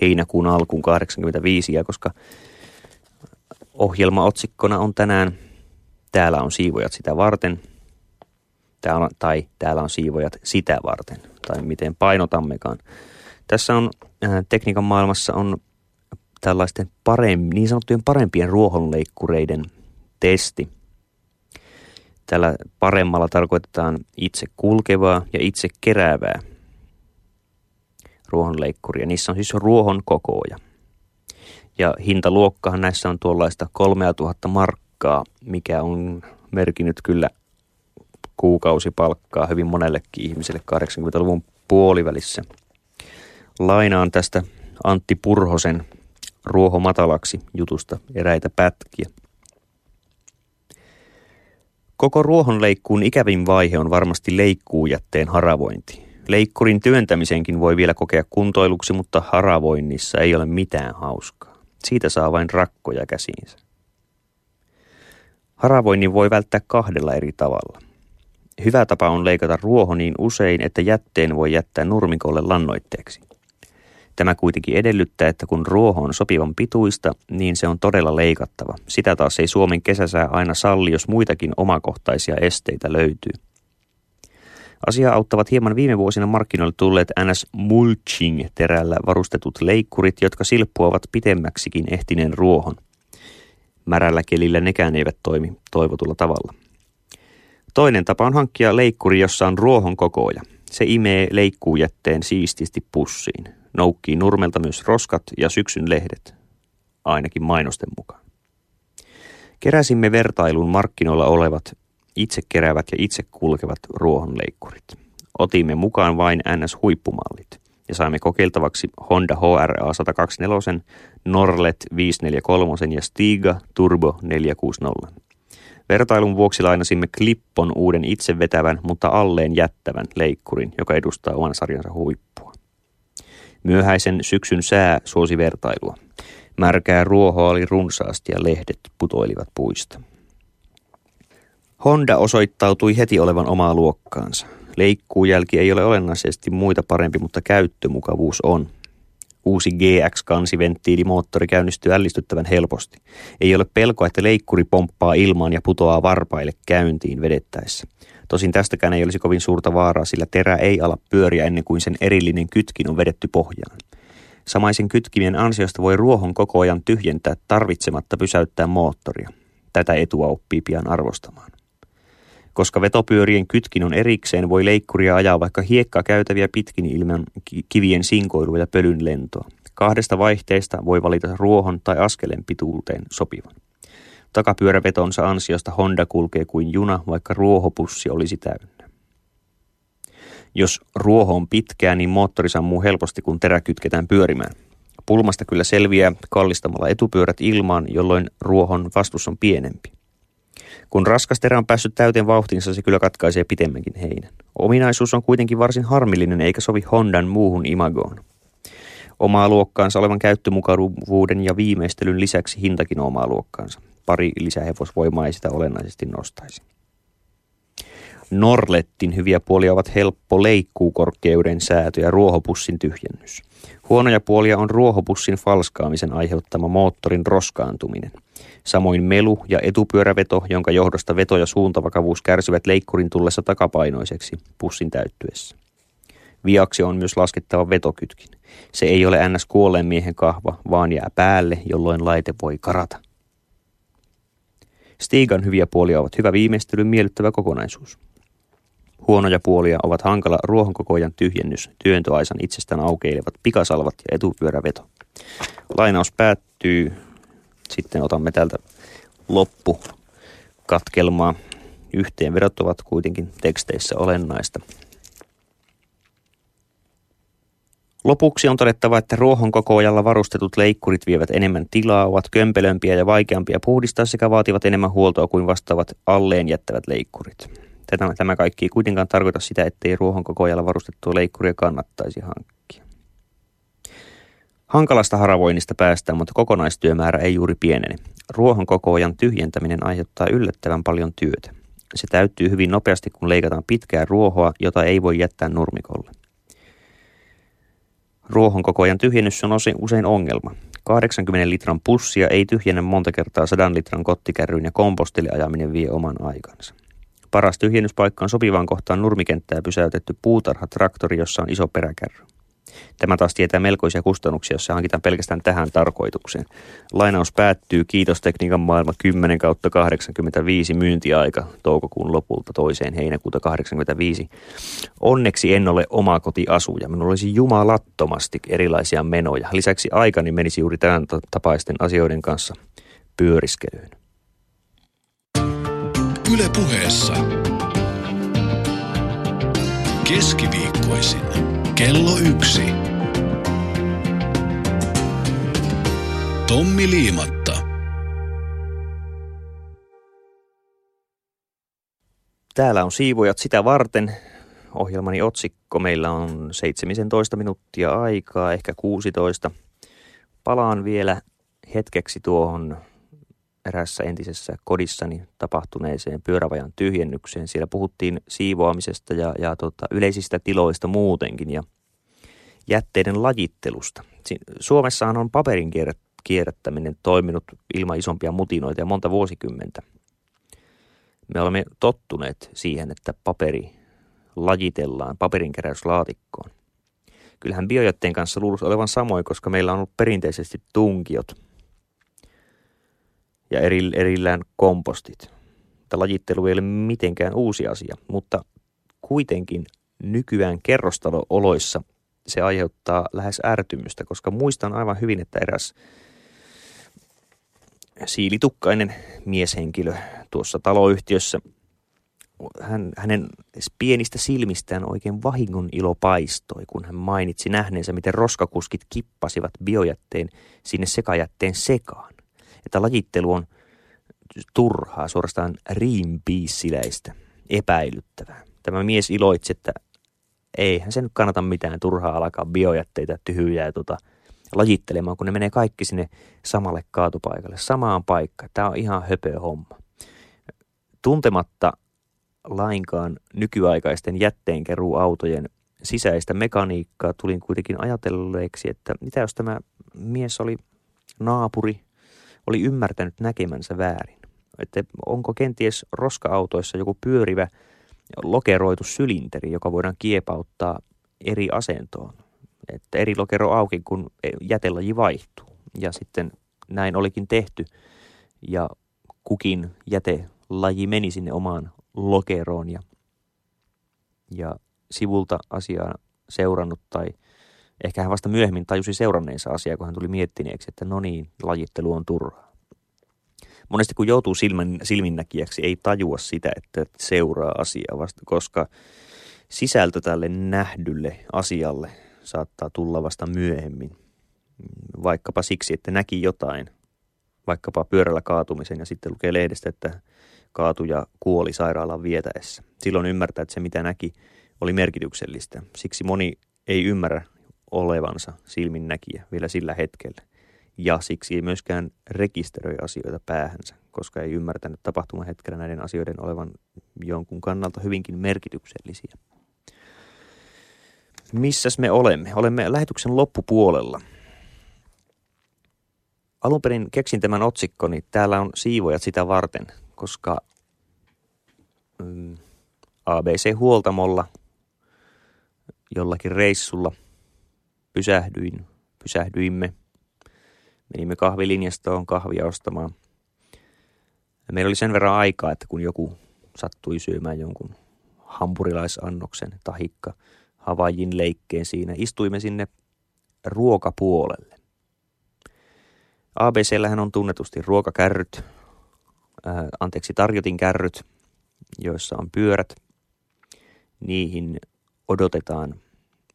heinäkuun alkuun 85, ja koska ohjelma otsikkona on tänään Täällä on siivojat sitä varten, täällä, tai täällä on siivojat sitä varten, tai miten painotammekaan. Tässä on äh, tekniikan maailmassa on tällaisten parem, niin sanottujen parempien ruohonleikkureiden testi. Tällä paremmalla tarkoitetaan itse kulkevaa ja itse keräävää ruohonleikkuria. Niissä on siis ruohon kokoja. Ja hintaluokkahan näissä on tuollaista 3000 markkaa, mikä on merkinnyt kyllä kuukausipalkkaa hyvin monellekin ihmiselle 80-luvun puolivälissä. Lainaan tästä Antti Purhosen ruoho matalaksi jutusta eräitä pätkiä. Koko ruohonleikkuun ikävin vaihe on varmasti leikkuujätteen haravointi. Leikkurin työntämisenkin voi vielä kokea kuntoiluksi, mutta haravoinnissa ei ole mitään hauskaa. Siitä saa vain rakkoja käsiinsä. Haravoinnin voi välttää kahdella eri tavalla. Hyvä tapa on leikata ruoho niin usein, että jätteen voi jättää nurmikolle lannoitteeksi – Tämä kuitenkin edellyttää, että kun ruoho on sopivan pituista, niin se on todella leikattava. Sitä taas ei Suomen kesäsää aina salli, jos muitakin omakohtaisia esteitä löytyy. Asia auttavat hieman viime vuosina markkinoille tulleet NS Mulching-terällä varustetut leikkurit, jotka silppuavat pitemmäksikin ehtineen ruohon. Märällä kelillä nekään eivät toimi toivotulla tavalla. Toinen tapa on hankkia leikkuri, jossa on ruohon kokoja. Se imee leikkuujätteen siististi pussiin. Noukkii nurmelta myös roskat ja syksyn lehdet, ainakin mainosten mukaan. Keräsimme vertailun markkinoilla olevat itse keräävät ja itse kulkevat ruohonleikkurit. Otimme mukaan vain NS-huippumallit ja saimme kokeiltavaksi Honda HRA 124, Norlet 543 ja Stiga Turbo 460. Vertailun vuoksi lainasimme Klippon uuden itsevetävän, mutta alleen jättävän leikkurin, joka edustaa oman sarjansa huippua. Myöhäisen syksyn sää suosi vertailua. Märkää ruohoa oli runsaasti ja lehdet putoilivat puista. Honda osoittautui heti olevan omaa luokkaansa. Leikkuujälki ei ole olennaisesti muita parempi, mutta käyttömukavuus on. Uusi GX-kansiventtiilimoottori käynnistyy ällistyttävän helposti. Ei ole pelkoa, että leikkuri pomppaa ilmaan ja putoaa varpaille käyntiin vedettäessä. Tosin tästäkään ei olisi kovin suurta vaaraa, sillä terä ei ala pyöriä ennen kuin sen erillinen kytkin on vedetty pohjaan. Samaisen kytkimien ansiosta voi ruohon koko ajan tyhjentää tarvitsematta pysäyttää moottoria. Tätä etua oppii pian arvostamaan. Koska vetopyörien kytkin on erikseen, voi leikkuria ajaa vaikka hiekkaa käytäviä pitkin ilman kivien sinkoilua ja pölyn lentoa. Kahdesta vaihteesta voi valita ruohon tai askeleen pituuteen sopivan. Takapyörävetonsa ansiosta Honda kulkee kuin juna, vaikka ruohopussi olisi täynnä. Jos ruoho on pitkää, niin moottori sammuu helposti, kun terä kytketään pyörimään. Pulmasta kyllä selviää kallistamalla etupyörät ilmaan, jolloin ruohon vastus on pienempi. Kun raskas terä on päässyt täyteen vauhtinsa, se kyllä katkaisee pitemmänkin heinän. Ominaisuus on kuitenkin varsin harmillinen eikä sovi Hondan muuhun imagoon. Omaa luokkaansa olevan käyttömukavuuden ja viimeistelyn lisäksi hintakin omaa luokkaansa. Pari lisähevosvoimaa ei sitä olennaisesti nostaisi. Norlettin hyviä puolia ovat helppo leikkuukorkeuden säätö ja ruohopussin tyhjennys. Huonoja puolia on ruohopussin falskaamisen aiheuttama moottorin roskaantuminen. Samoin melu ja etupyöräveto, jonka johdosta veto ja suuntavakavuus kärsivät leikkurin tullessa takapainoiseksi pussin täyttyessä. Viaksi on myös laskettava vetokytkin. Se ei ole ns. kuolleen miehen kahva, vaan jää päälle, jolloin laite voi karata. Stigan hyviä puolia ovat hyvä viimeistelyn miellyttävä kokonaisuus. Huonoja puolia ovat hankala ruohonkokojan tyhjennys, työntöaisan itsestään aukeilevat pikasalvat ja etupyöräveto. Lainaus päättyy. Sitten otamme täältä loppukatkelmaa. Yhteenvedot ovat kuitenkin teksteissä olennaista. Lopuksi on todettava, että ruohonkokoajalla varustetut leikkurit vievät enemmän tilaa, ovat kömpelömpiä ja vaikeampia puhdistaa sekä vaativat enemmän huoltoa kuin vastaavat alleen jättävät leikkurit. Tämä, tämä kaikki ei kuitenkaan tarkoita sitä, ettei ruohonkokoajalla varustettua leikkuria kannattaisi hankkia. Hankalasta haravoinnista päästään, mutta kokonaistyömäärä ei juuri pienene. Ruohonkokoajan tyhjentäminen aiheuttaa yllättävän paljon työtä. Se täyttyy hyvin nopeasti, kun leikataan pitkää ruohoa, jota ei voi jättää nurmikolle. Ruohonkokoajan tyhjennys on usein ongelma. 80 litran pussia ei tyhjennä monta kertaa 100 litran kottikärryyn ja kompostille ajaminen vie oman aikansa. Paras tyhjennyspaikka on sopivaan kohtaan nurmikenttää pysäytetty puutarhatraktori, jossa on iso peräkärry. Tämä taas tietää melkoisia kustannuksia, jos se hankitaan pelkästään tähän tarkoitukseen. Lainaus päättyy Kiitos tekniikan maailma 10 kautta 85 myyntiaika toukokuun lopulta toiseen heinäkuuta 85. Onneksi en ole oma kotiasuja. Minulla olisi jumalattomasti erilaisia menoja. Lisäksi aikani menisi juuri tämän tapaisten asioiden kanssa pyöriskelyyn. Yle puheessa. Keskiviikkoisin. Kello yksi. Tommi Liimatta. Täällä on siivojat sitä varten. Ohjelmani otsikko. Meillä on 17 minuuttia aikaa, ehkä 16. Palaan vielä hetkeksi tuohon erässä entisessä kodissani tapahtuneeseen pyörävajan tyhjennykseen. Siellä puhuttiin siivoamisesta ja, ja tota, yleisistä tiloista muutenkin ja jätteiden lajittelusta. Suomessahan on paperin kierrättäminen toiminut ilman isompia mutinoita ja monta vuosikymmentä. Me olemme tottuneet siihen, että paperi lajitellaan paperinkeräyslaatikkoon. Kyllähän biojätteen kanssa luulisi olevan samoin, koska meillä on ollut perinteisesti tunkiot ja eri, erillään kompostit. Tämä lajittelu ei ole mitenkään uusi asia, mutta kuitenkin nykyään kerrostalo-oloissa se aiheuttaa lähes ärtymystä, koska muistan aivan hyvin, että eräs siilitukkainen mieshenkilö tuossa taloyhtiössä hän, hänen pienistä silmistään oikein vahingon ilo paistoi, kun hän mainitsi nähneensä, miten roskakuskit kippasivat biojätteen sinne sekajätteen sekaan. Että lajittelu on turhaa, suorastaan riimpiissiläistä, epäilyttävää. Tämä mies iloitsi, että eihän se nyt kannata mitään turhaa alkaa biojätteitä tyhjää tota, lajittelemaan, kun ne menee kaikki sinne samalle kaatopaikalle, samaan paikkaan. Tämä on ihan höpö homma. Tuntematta lainkaan nykyaikaisten jätteenkeruuautojen sisäistä mekaniikkaa tulin kuitenkin ajatelleeksi, että mitä jos tämä mies oli naapuri, oli ymmärtänyt näkemänsä väärin. Että onko kenties roska-autoissa joku pyörivä lokeroitu sylinteri, joka voidaan kiepauttaa eri asentoon. Että eri lokero auki, kun jätelaji vaihtuu. Ja sitten näin olikin tehty. Ja kukin jätelaji meni sinne omaan lokeroon ja, ja sivulta asiaa seurannut tai ehkä hän vasta myöhemmin tajusi seuranneensa asiaa, kun hän tuli miettineeksi, että no niin, lajittelu on turhaa. Monesti kun joutuu silmän, silminnäkijäksi, ei tajua sitä, että seuraa asiaa vasta, koska sisältö tälle nähdylle asialle saattaa tulla vasta myöhemmin. Vaikkapa siksi, että näki jotain, vaikkapa pyörällä kaatumisen ja sitten lukee lehdestä, että kaatui ja kuoli sairaalan vietäessä. Silloin ymmärtää, että se mitä näki oli merkityksellistä. Siksi moni ei ymmärrä olevansa silminnäkijä vielä sillä hetkellä. Ja siksi ei myöskään rekisteröi asioita päähänsä, koska ei ymmärtänyt tapahtumahetkellä näiden asioiden olevan jonkun kannalta hyvinkin merkityksellisiä. Missäs me olemme? Olemme lähetyksen loppupuolella. Alun perin keksin tämän otsikkoni, täällä on siivojat sitä varten – koska mm, ABC-huoltamolla jollakin reissulla pysähdyin, pysähdyimme. Menimme kahvilinjastoon kahvia ostamaan. Ja meillä oli sen verran aikaa, että kun joku sattui syömään jonkun hampurilaisannoksen tahikka Havajin leikkeen siinä, istuimme sinne ruokapuolelle. ABCllähän on tunnetusti ruokakärryt, äh, anteeksi, tarjotin kärryt, joissa on pyörät. Niihin odotetaan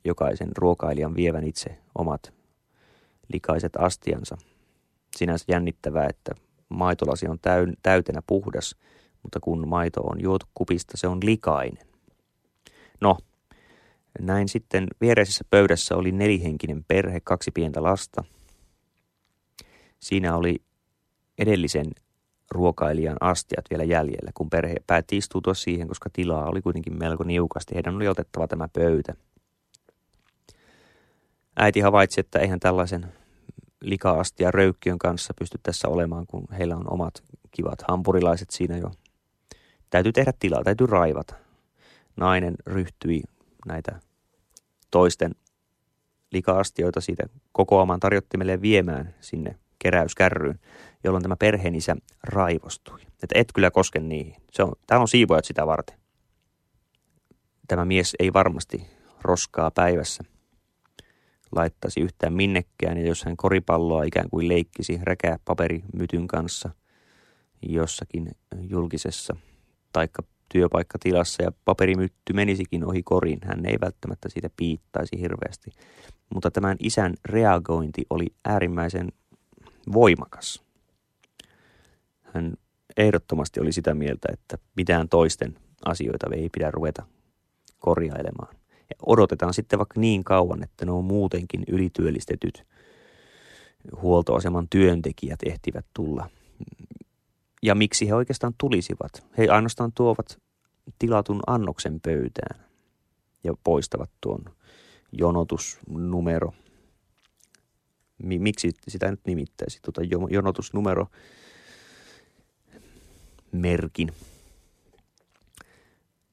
jokaisen ruokailijan vievän itse omat likaiset astiansa. Sinänsä jännittävää, että maitolasi on täy- täytenä puhdas, mutta kun maito on juotu kupista, se on likainen. No, näin sitten viereisessä pöydässä oli nelihenkinen perhe, kaksi pientä lasta. Siinä oli edellisen ruokailijan astiat vielä jäljellä, kun perhe päätti istuutua siihen, koska tilaa oli kuitenkin melko niukasti. Heidän oli otettava tämä pöytä. Äiti havaitsi, että eihän tällaisen lika-astia röykkiön kanssa pysty tässä olemaan, kun heillä on omat kivat hampurilaiset siinä jo. Täytyy tehdä tilaa, täytyy raivata. Nainen ryhtyi näitä toisten lika-astioita siitä kokoamaan tarjottimelle viemään sinne keräyskärryyn jolloin tämä perheenisä raivostui. Että et kyllä koske niihin. Se on, tämä on siivojat sitä varten. Tämä mies ei varmasti roskaa päivässä laittaisi yhtään minnekään, ja jos hän koripalloa ikään kuin leikkisi räkää paperimytyn kanssa jossakin julkisessa taikka työpaikkatilassa ja paperimytty menisikin ohi korin, hän ei välttämättä siitä piittaisi hirveästi. Mutta tämän isän reagointi oli äärimmäisen voimakas. Hän ehdottomasti oli sitä mieltä, että mitään toisten asioita ei pidä ruveta korjailemaan. Odotetaan sitten vaikka niin kauan, että ne on muutenkin ylityöllistetyt huoltoaseman työntekijät ehtivät tulla. Ja miksi he oikeastaan tulisivat? He ainoastaan tuovat tilatun annoksen pöytään ja poistavat tuon jonotusnumero. Miksi sitä nyt nimittäisi? Tuota jonotusnumero merkin.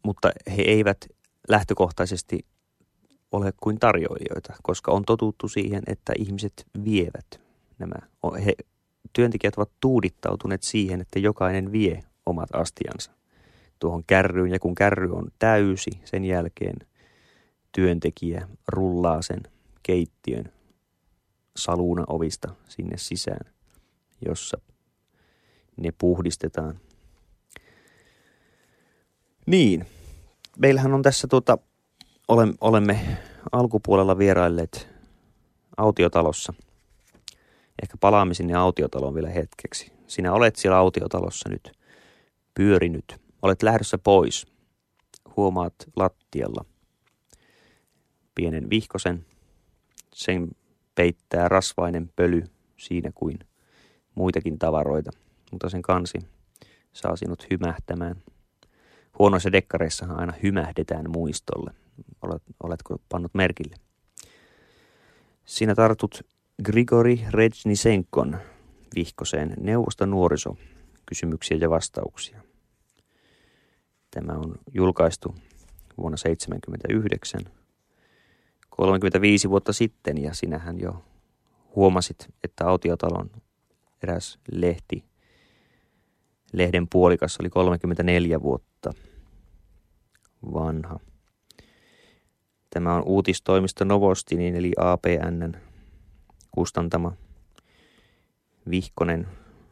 Mutta he eivät lähtökohtaisesti ole kuin tarjoilijoita, koska on totuttu siihen, että ihmiset vievät nämä. He, työntekijät ovat tuudittautuneet siihen, että jokainen vie omat astiansa tuohon kärryyn ja kun kärry on täysi, sen jälkeen työntekijä rullaa sen keittiön saluuna ovista sinne sisään, jossa ne puhdistetaan. Niin, meillähän on tässä tuota, olemme alkupuolella vierailleet autiotalossa. Ehkä palaamme sinne autiotaloon vielä hetkeksi. Sinä olet siellä autiotalossa nyt pyörinyt. Olet lähdössä pois. Huomaat lattialla pienen vihkosen. Sen peittää rasvainen pöly siinä kuin muitakin tavaroita, mutta sen kansi saa sinut hymähtämään. Huonoissa dekkareissahan aina hymähdetään muistolle. Olet, oletko pannut merkille? Sinä tartut Grigori Rejnisenkon vihkoseen neuvosta nuoriso kysymyksiä ja vastauksia. Tämä on julkaistu vuonna 1979 35 vuotta sitten ja sinähän jo huomasit, että autiotalon eräs lehti, lehden puolikas oli 34 vuotta vanha. Tämä on uutistoimisto Novostinin eli APNn kustantama vihkonen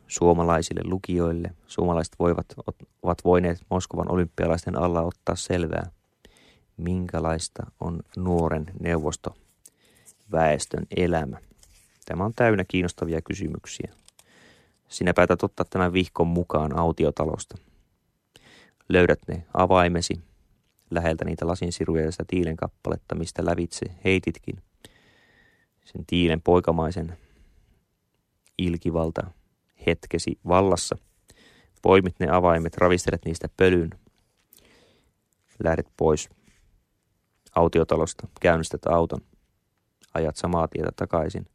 suomalaisille lukijoille. Suomalaiset voivat, ovat voineet Moskovan olympialaisten alla ottaa selvää – minkälaista on nuoren neuvosto väestön elämä. Tämä on täynnä kiinnostavia kysymyksiä. Sinä päätät ottaa tämän vihkon mukaan autiotalosta. Löydät ne avaimesi läheltä niitä lasinsiruja ja sitä tiilen kappaletta, mistä lävitse heititkin. Sen tiilen poikamaisen ilkivalta hetkesi vallassa. Poimit ne avaimet, ravistelet niistä pölyn. Lähdet pois autiotalosta, käynnistät auton, ajat samaa tietä takaisin,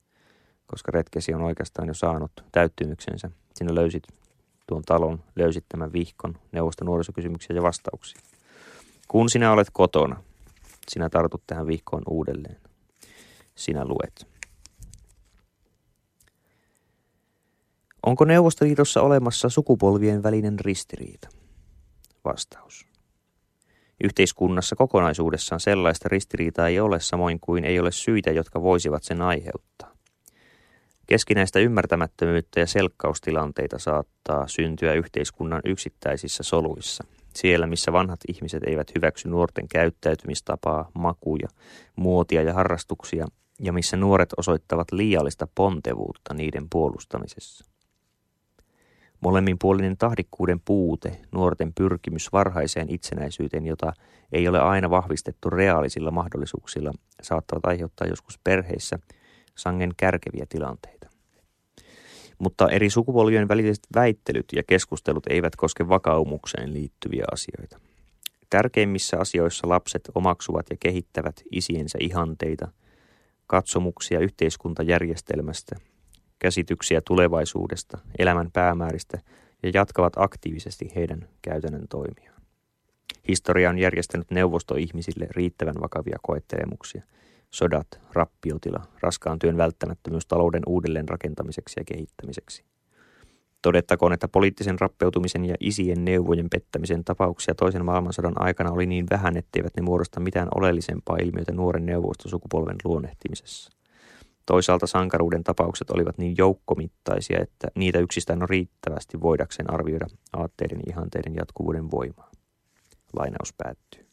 koska retkesi on oikeastaan jo saanut täyttymyksensä. Sinä löysit tuon talon, löysit tämän vihkon, neuvosto nuorisokysymyksiä ja vastauksia. Kun sinä olet kotona, sinä tartut tähän vihkoon uudelleen. Sinä luet. Onko Neuvostoliitossa olemassa sukupolvien välinen ristiriita? Vastaus. Yhteiskunnassa kokonaisuudessaan sellaista ristiriitaa ei ole samoin kuin ei ole syitä, jotka voisivat sen aiheuttaa. Keskinäistä ymmärtämättömyyttä ja selkkaustilanteita saattaa syntyä yhteiskunnan yksittäisissä soluissa. Siellä, missä vanhat ihmiset eivät hyväksy nuorten käyttäytymistapaa, makuja, muotia ja harrastuksia, ja missä nuoret osoittavat liiallista pontevuutta niiden puolustamisessa. Molemminpuolinen tahdikkuuden puute, nuorten pyrkimys varhaiseen itsenäisyyteen, jota ei ole aina vahvistettu reaalisilla mahdollisuuksilla, saattavat aiheuttaa joskus perheissä sangen kärkeviä tilanteita. Mutta eri sukupolvien väliset väittelyt ja keskustelut eivät koske vakaumukseen liittyviä asioita. Tärkeimmissä asioissa lapset omaksuvat ja kehittävät isiensä ihanteita, katsomuksia yhteiskuntajärjestelmästä käsityksiä tulevaisuudesta, elämän päämääristä ja jatkavat aktiivisesti heidän käytännön toimiaan. Historia on järjestänyt neuvostoihmisille riittävän vakavia koettelemuksia. Sodat, rappiotila, raskaan työn välttämättömyys talouden uudelleen rakentamiseksi ja kehittämiseksi. Todettakoon, että poliittisen rappeutumisen ja isien neuvojen pettämisen tapauksia toisen maailmansodan aikana oli niin vähän, etteivät ne muodosta mitään oleellisempaa ilmiötä nuoren neuvostosukupolven luonnehtimisessa. Toisaalta sankaruuden tapaukset olivat niin joukkomittaisia, että niitä yksistään on riittävästi voidakseen arvioida aatteiden ihanteiden jatkuvuuden voimaa. Lainaus päättyy.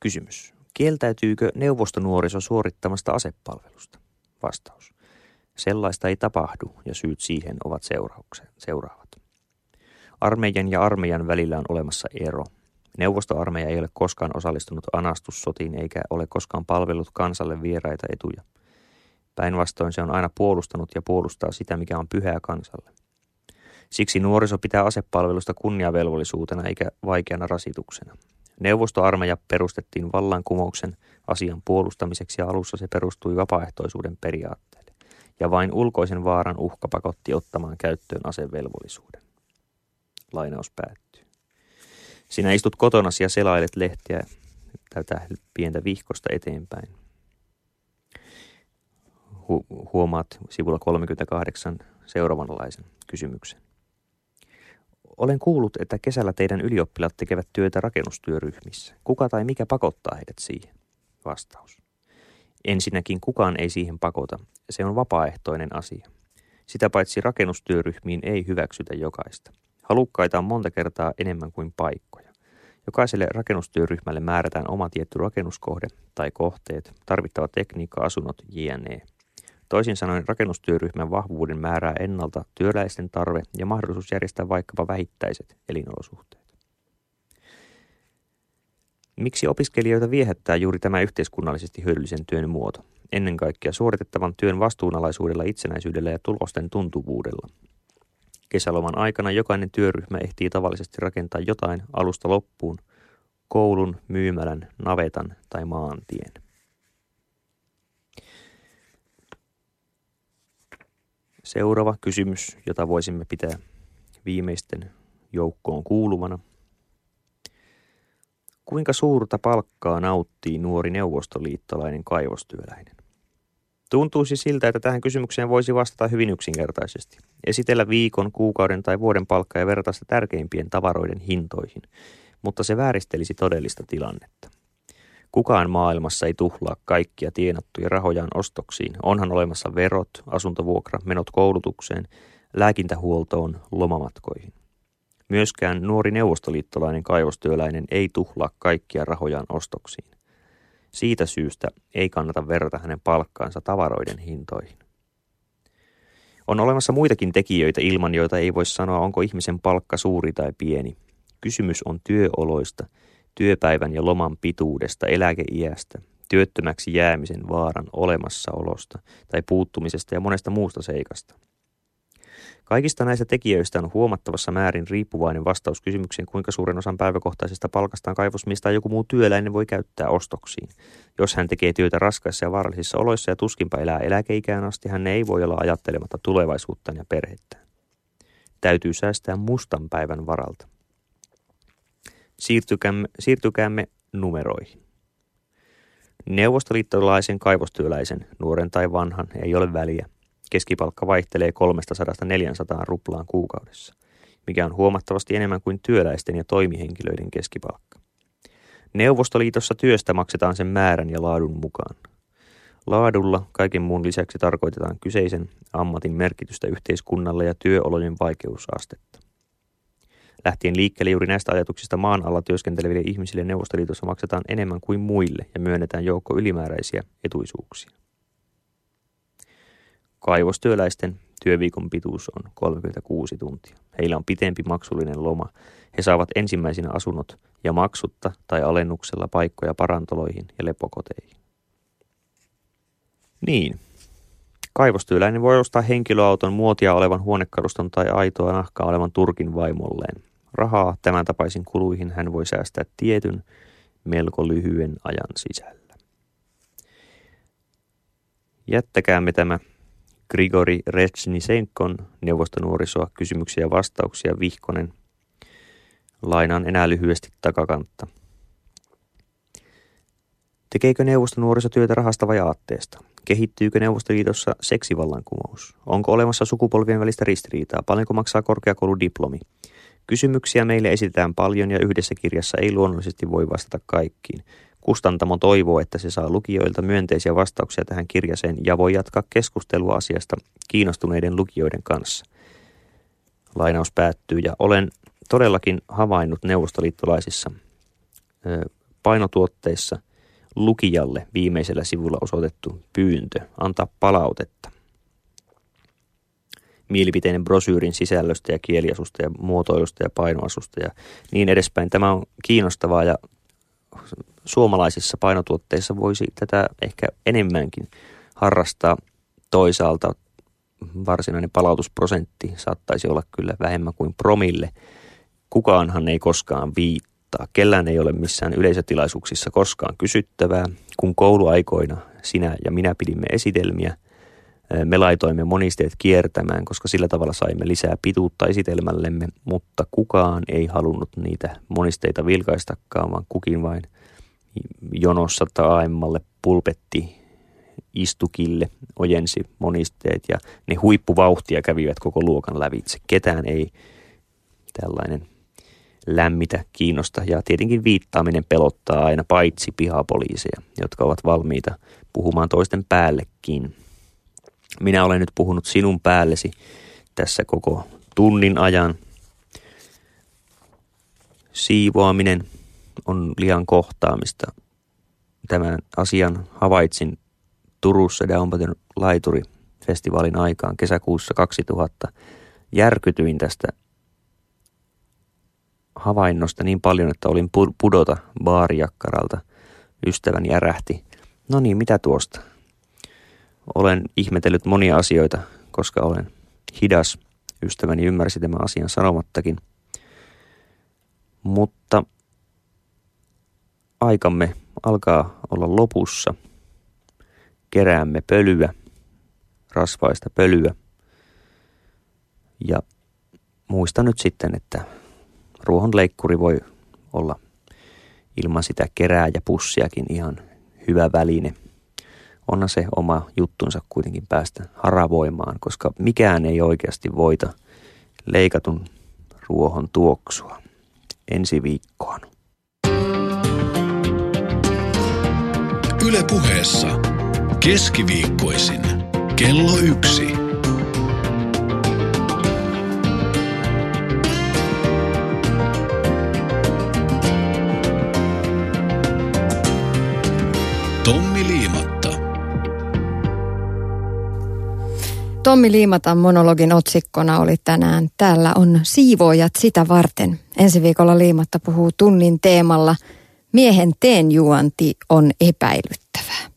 Kysymys. Kieltäytyykö neuvostonuoriso suorittamasta asepalvelusta? Vastaus. Sellaista ei tapahdu ja syyt siihen ovat seuraavat. Armeijan ja armeijan välillä on olemassa ero – Neuvostoarmeija ei ole koskaan osallistunut anastussotiin eikä ole koskaan palvellut kansalle vieraita etuja. Päinvastoin se on aina puolustanut ja puolustaa sitä, mikä on pyhää kansalle. Siksi nuoriso pitää asepalvelusta kunniavelvollisuutena eikä vaikeana rasituksena. Neuvostoarmeija perustettiin vallankumouksen asian puolustamiseksi ja alussa se perustui vapaaehtoisuuden periaatteelle. Ja vain ulkoisen vaaran uhka pakotti ottamaan käyttöön asevelvollisuuden. Lainaus päättyy. Sinä istut kotona ja selailet lehtiä tätä pientä vihkosta eteenpäin. Hu- huomaat sivulla 38 seuraavanlaisen kysymyksen. Olen kuullut, että kesällä teidän ylioppilat tekevät työtä rakennustyöryhmissä. Kuka tai mikä pakottaa heidät siihen? Vastaus. Ensinnäkin kukaan ei siihen pakota. Se on vapaaehtoinen asia. Sitä paitsi rakennustyöryhmiin ei hyväksytä jokaista. Halukkaita on monta kertaa enemmän kuin paikkoja. Jokaiselle rakennustyöryhmälle määrätään oma tietty rakennuskohde tai kohteet, tarvittava tekniikka, asunnot, jne. Toisin sanoen rakennustyöryhmän vahvuuden määrää ennalta työläisten tarve ja mahdollisuus järjestää vaikkapa vähittäiset elinolosuhteet. Miksi opiskelijoita viehättää juuri tämä yhteiskunnallisesti hyödyllisen työn muoto? Ennen kaikkea suoritettavan työn vastuunalaisuudella, itsenäisyydellä ja tulosten tuntuvuudella. Kesäloman aikana jokainen työryhmä ehtii tavallisesti rakentaa jotain alusta loppuun, koulun, myymälän, navetan tai maantien. Seuraava kysymys, jota voisimme pitää viimeisten joukkoon kuuluvana. Kuinka suurta palkkaa nauttii nuori neuvostoliittolainen kaivostyöläinen? Tuntuisi siltä, että tähän kysymykseen voisi vastata hyvin yksinkertaisesti. Esitellä viikon, kuukauden tai vuoden palkkaa ja verrata sitä tärkeimpien tavaroiden hintoihin, mutta se vääristelisi todellista tilannetta. Kukaan maailmassa ei tuhlaa kaikkia tienattuja rahojaan ostoksiin. Onhan olemassa verot, asuntovuokra, menot koulutukseen, lääkintähuoltoon, lomamatkoihin. Myöskään nuori neuvostoliittolainen kaivostyöläinen ei tuhlaa kaikkia rahojaan ostoksiin. Siitä syystä ei kannata verrata hänen palkkaansa tavaroiden hintoihin. On olemassa muitakin tekijöitä ilman, joita ei voi sanoa, onko ihmisen palkka suuri tai pieni. Kysymys on työoloista – työpäivän ja loman pituudesta, eläkeiästä, työttömäksi jäämisen vaaran olemassaolosta tai puuttumisesta ja monesta muusta seikasta. Kaikista näistä tekijöistä on huomattavassa määrin riippuvainen vastaus kysymykseen, kuinka suuren osan päiväkohtaisesta palkastaan kaivosmista tai joku muu työläinen voi käyttää ostoksiin. Jos hän tekee työtä raskaissa ja vaarallisissa oloissa ja tuskinpa elää eläkeikään asti, hän ei voi olla ajattelematta tulevaisuuttaan ja perhettään. Täytyy säästää mustan päivän varalta. Siirtykäämme, siirtykäämme numeroihin. Neuvostoliittolaisen kaivostyöläisen, nuoren tai vanhan, ei ole väliä. Keskipalkka vaihtelee 300-400 ruplaan kuukaudessa, mikä on huomattavasti enemmän kuin työläisten ja toimihenkilöiden keskipalkka. Neuvostoliitossa työstä maksetaan sen määrän ja laadun mukaan. Laadulla kaiken muun lisäksi tarkoitetaan kyseisen ammatin merkitystä yhteiskunnalle ja työolojen vaikeusastetta. Lähtien liikkeelle juuri näistä ajatuksista maan alla työskenteleville ihmisille Neuvostoliitossa maksetaan enemmän kuin muille ja myönnetään joukko ylimääräisiä etuisuuksia. Kaivostyöläisten työviikon pituus on 36 tuntia. Heillä on pitempi maksullinen loma. He saavat ensimmäisenä asunnot ja maksutta tai alennuksella paikkoja parantoloihin ja lepokoteihin. Niin. Kaivostyöläinen voi ostaa henkilöauton, muotia olevan huonekaluston tai aitoa nahkaa olevan turkin vaimolleen. Rahaa tämän tapaisin kuluihin hän voi säästää tietyn melko lyhyen ajan sisällä. Jättäkäämme tämä Grigori Retsnisenkon neuvostonuorisoa kysymyksiä ja vastauksia vihkonen. Lainaan enää lyhyesti takakantta. Tekeekö neuvostonuoriso työtä rahasta vai aatteesta? Kehittyykö Neuvostoliitossa seksivallankumous? Onko olemassa sukupolvien välistä ristiriitaa? Paljonko maksaa korkeakouludiplomi? Kysymyksiä meille esitetään paljon ja yhdessä kirjassa ei luonnollisesti voi vastata kaikkiin. Kustantamo toivoo, että se saa lukijoilta myönteisiä vastauksia tähän kirjaseen ja voi jatkaa keskustelua asiasta kiinnostuneiden lukijoiden kanssa. Lainaus päättyy ja olen todellakin havainnut neuvostoliittolaisissa painotuotteissa lukijalle viimeisellä sivulla osoitettu pyyntö antaa palautetta mielipiteinen brosyyrin sisällöstä ja kieliasusta ja muotoilusta ja painoasusta ja niin edespäin. Tämä on kiinnostavaa ja suomalaisissa painotuotteissa voisi tätä ehkä enemmänkin harrastaa. Toisaalta varsinainen palautusprosentti saattaisi olla kyllä vähemmän kuin promille. Kukaanhan ei koskaan viittaa. Kellään ei ole missään yleisötilaisuuksissa koskaan kysyttävää. Kun kouluaikoina sinä ja minä pidimme esitelmiä – Me laitoimme monisteet kiertämään, koska sillä tavalla saimme lisää pituutta esitelmällemme, mutta kukaan ei halunnut niitä monisteita vilkaistakaan, vaan kukin vain jonossa taaemmalle pulpetti istukille ojensi monisteet ja ne huippuvauhtia kävivät koko luokan lävitse. Ketään ei tällainen lämmitä, kiinnosta ja tietenkin viittaaminen pelottaa aina paitsi pihapoliiseja, jotka ovat valmiita puhumaan toisten päällekin. Minä olen nyt puhunut sinun päällesi tässä koko tunnin ajan. Siivoaminen on liian kohtaamista. Tämän asian havaitsin Turussa Daumpaten laituri-festivaalin aikaan kesäkuussa 2000. Järkytyin tästä havainnosta niin paljon, että olin pudota baarijakkaralta. Ystäväni ärähti. No niin, mitä tuosta? Olen ihmetellyt monia asioita, koska olen hidas. Ystäväni ymmärsi tämän asian sanomattakin. Mutta aikamme alkaa olla lopussa. Keräämme pölyä, rasvaista pölyä. Ja muista nyt sitten, että ruohonleikkuri voi olla ilman sitä kerääjäpussiakin ihan hyvä väline. Onhan se oma juttunsa kuitenkin päästä haravoimaan, koska mikään ei oikeasti voita leikatun ruohon tuoksua. Ensi viikkoon. Yle puheessa keskiviikkoisin kello yksi. Tommi Liimatta. Tommi Liimatan monologin otsikkona oli tänään Täällä on siivoojat sitä varten. Ensi viikolla Liimatta puhuu tunnin teemalla Miehen teenjuonti on epäilyttävää.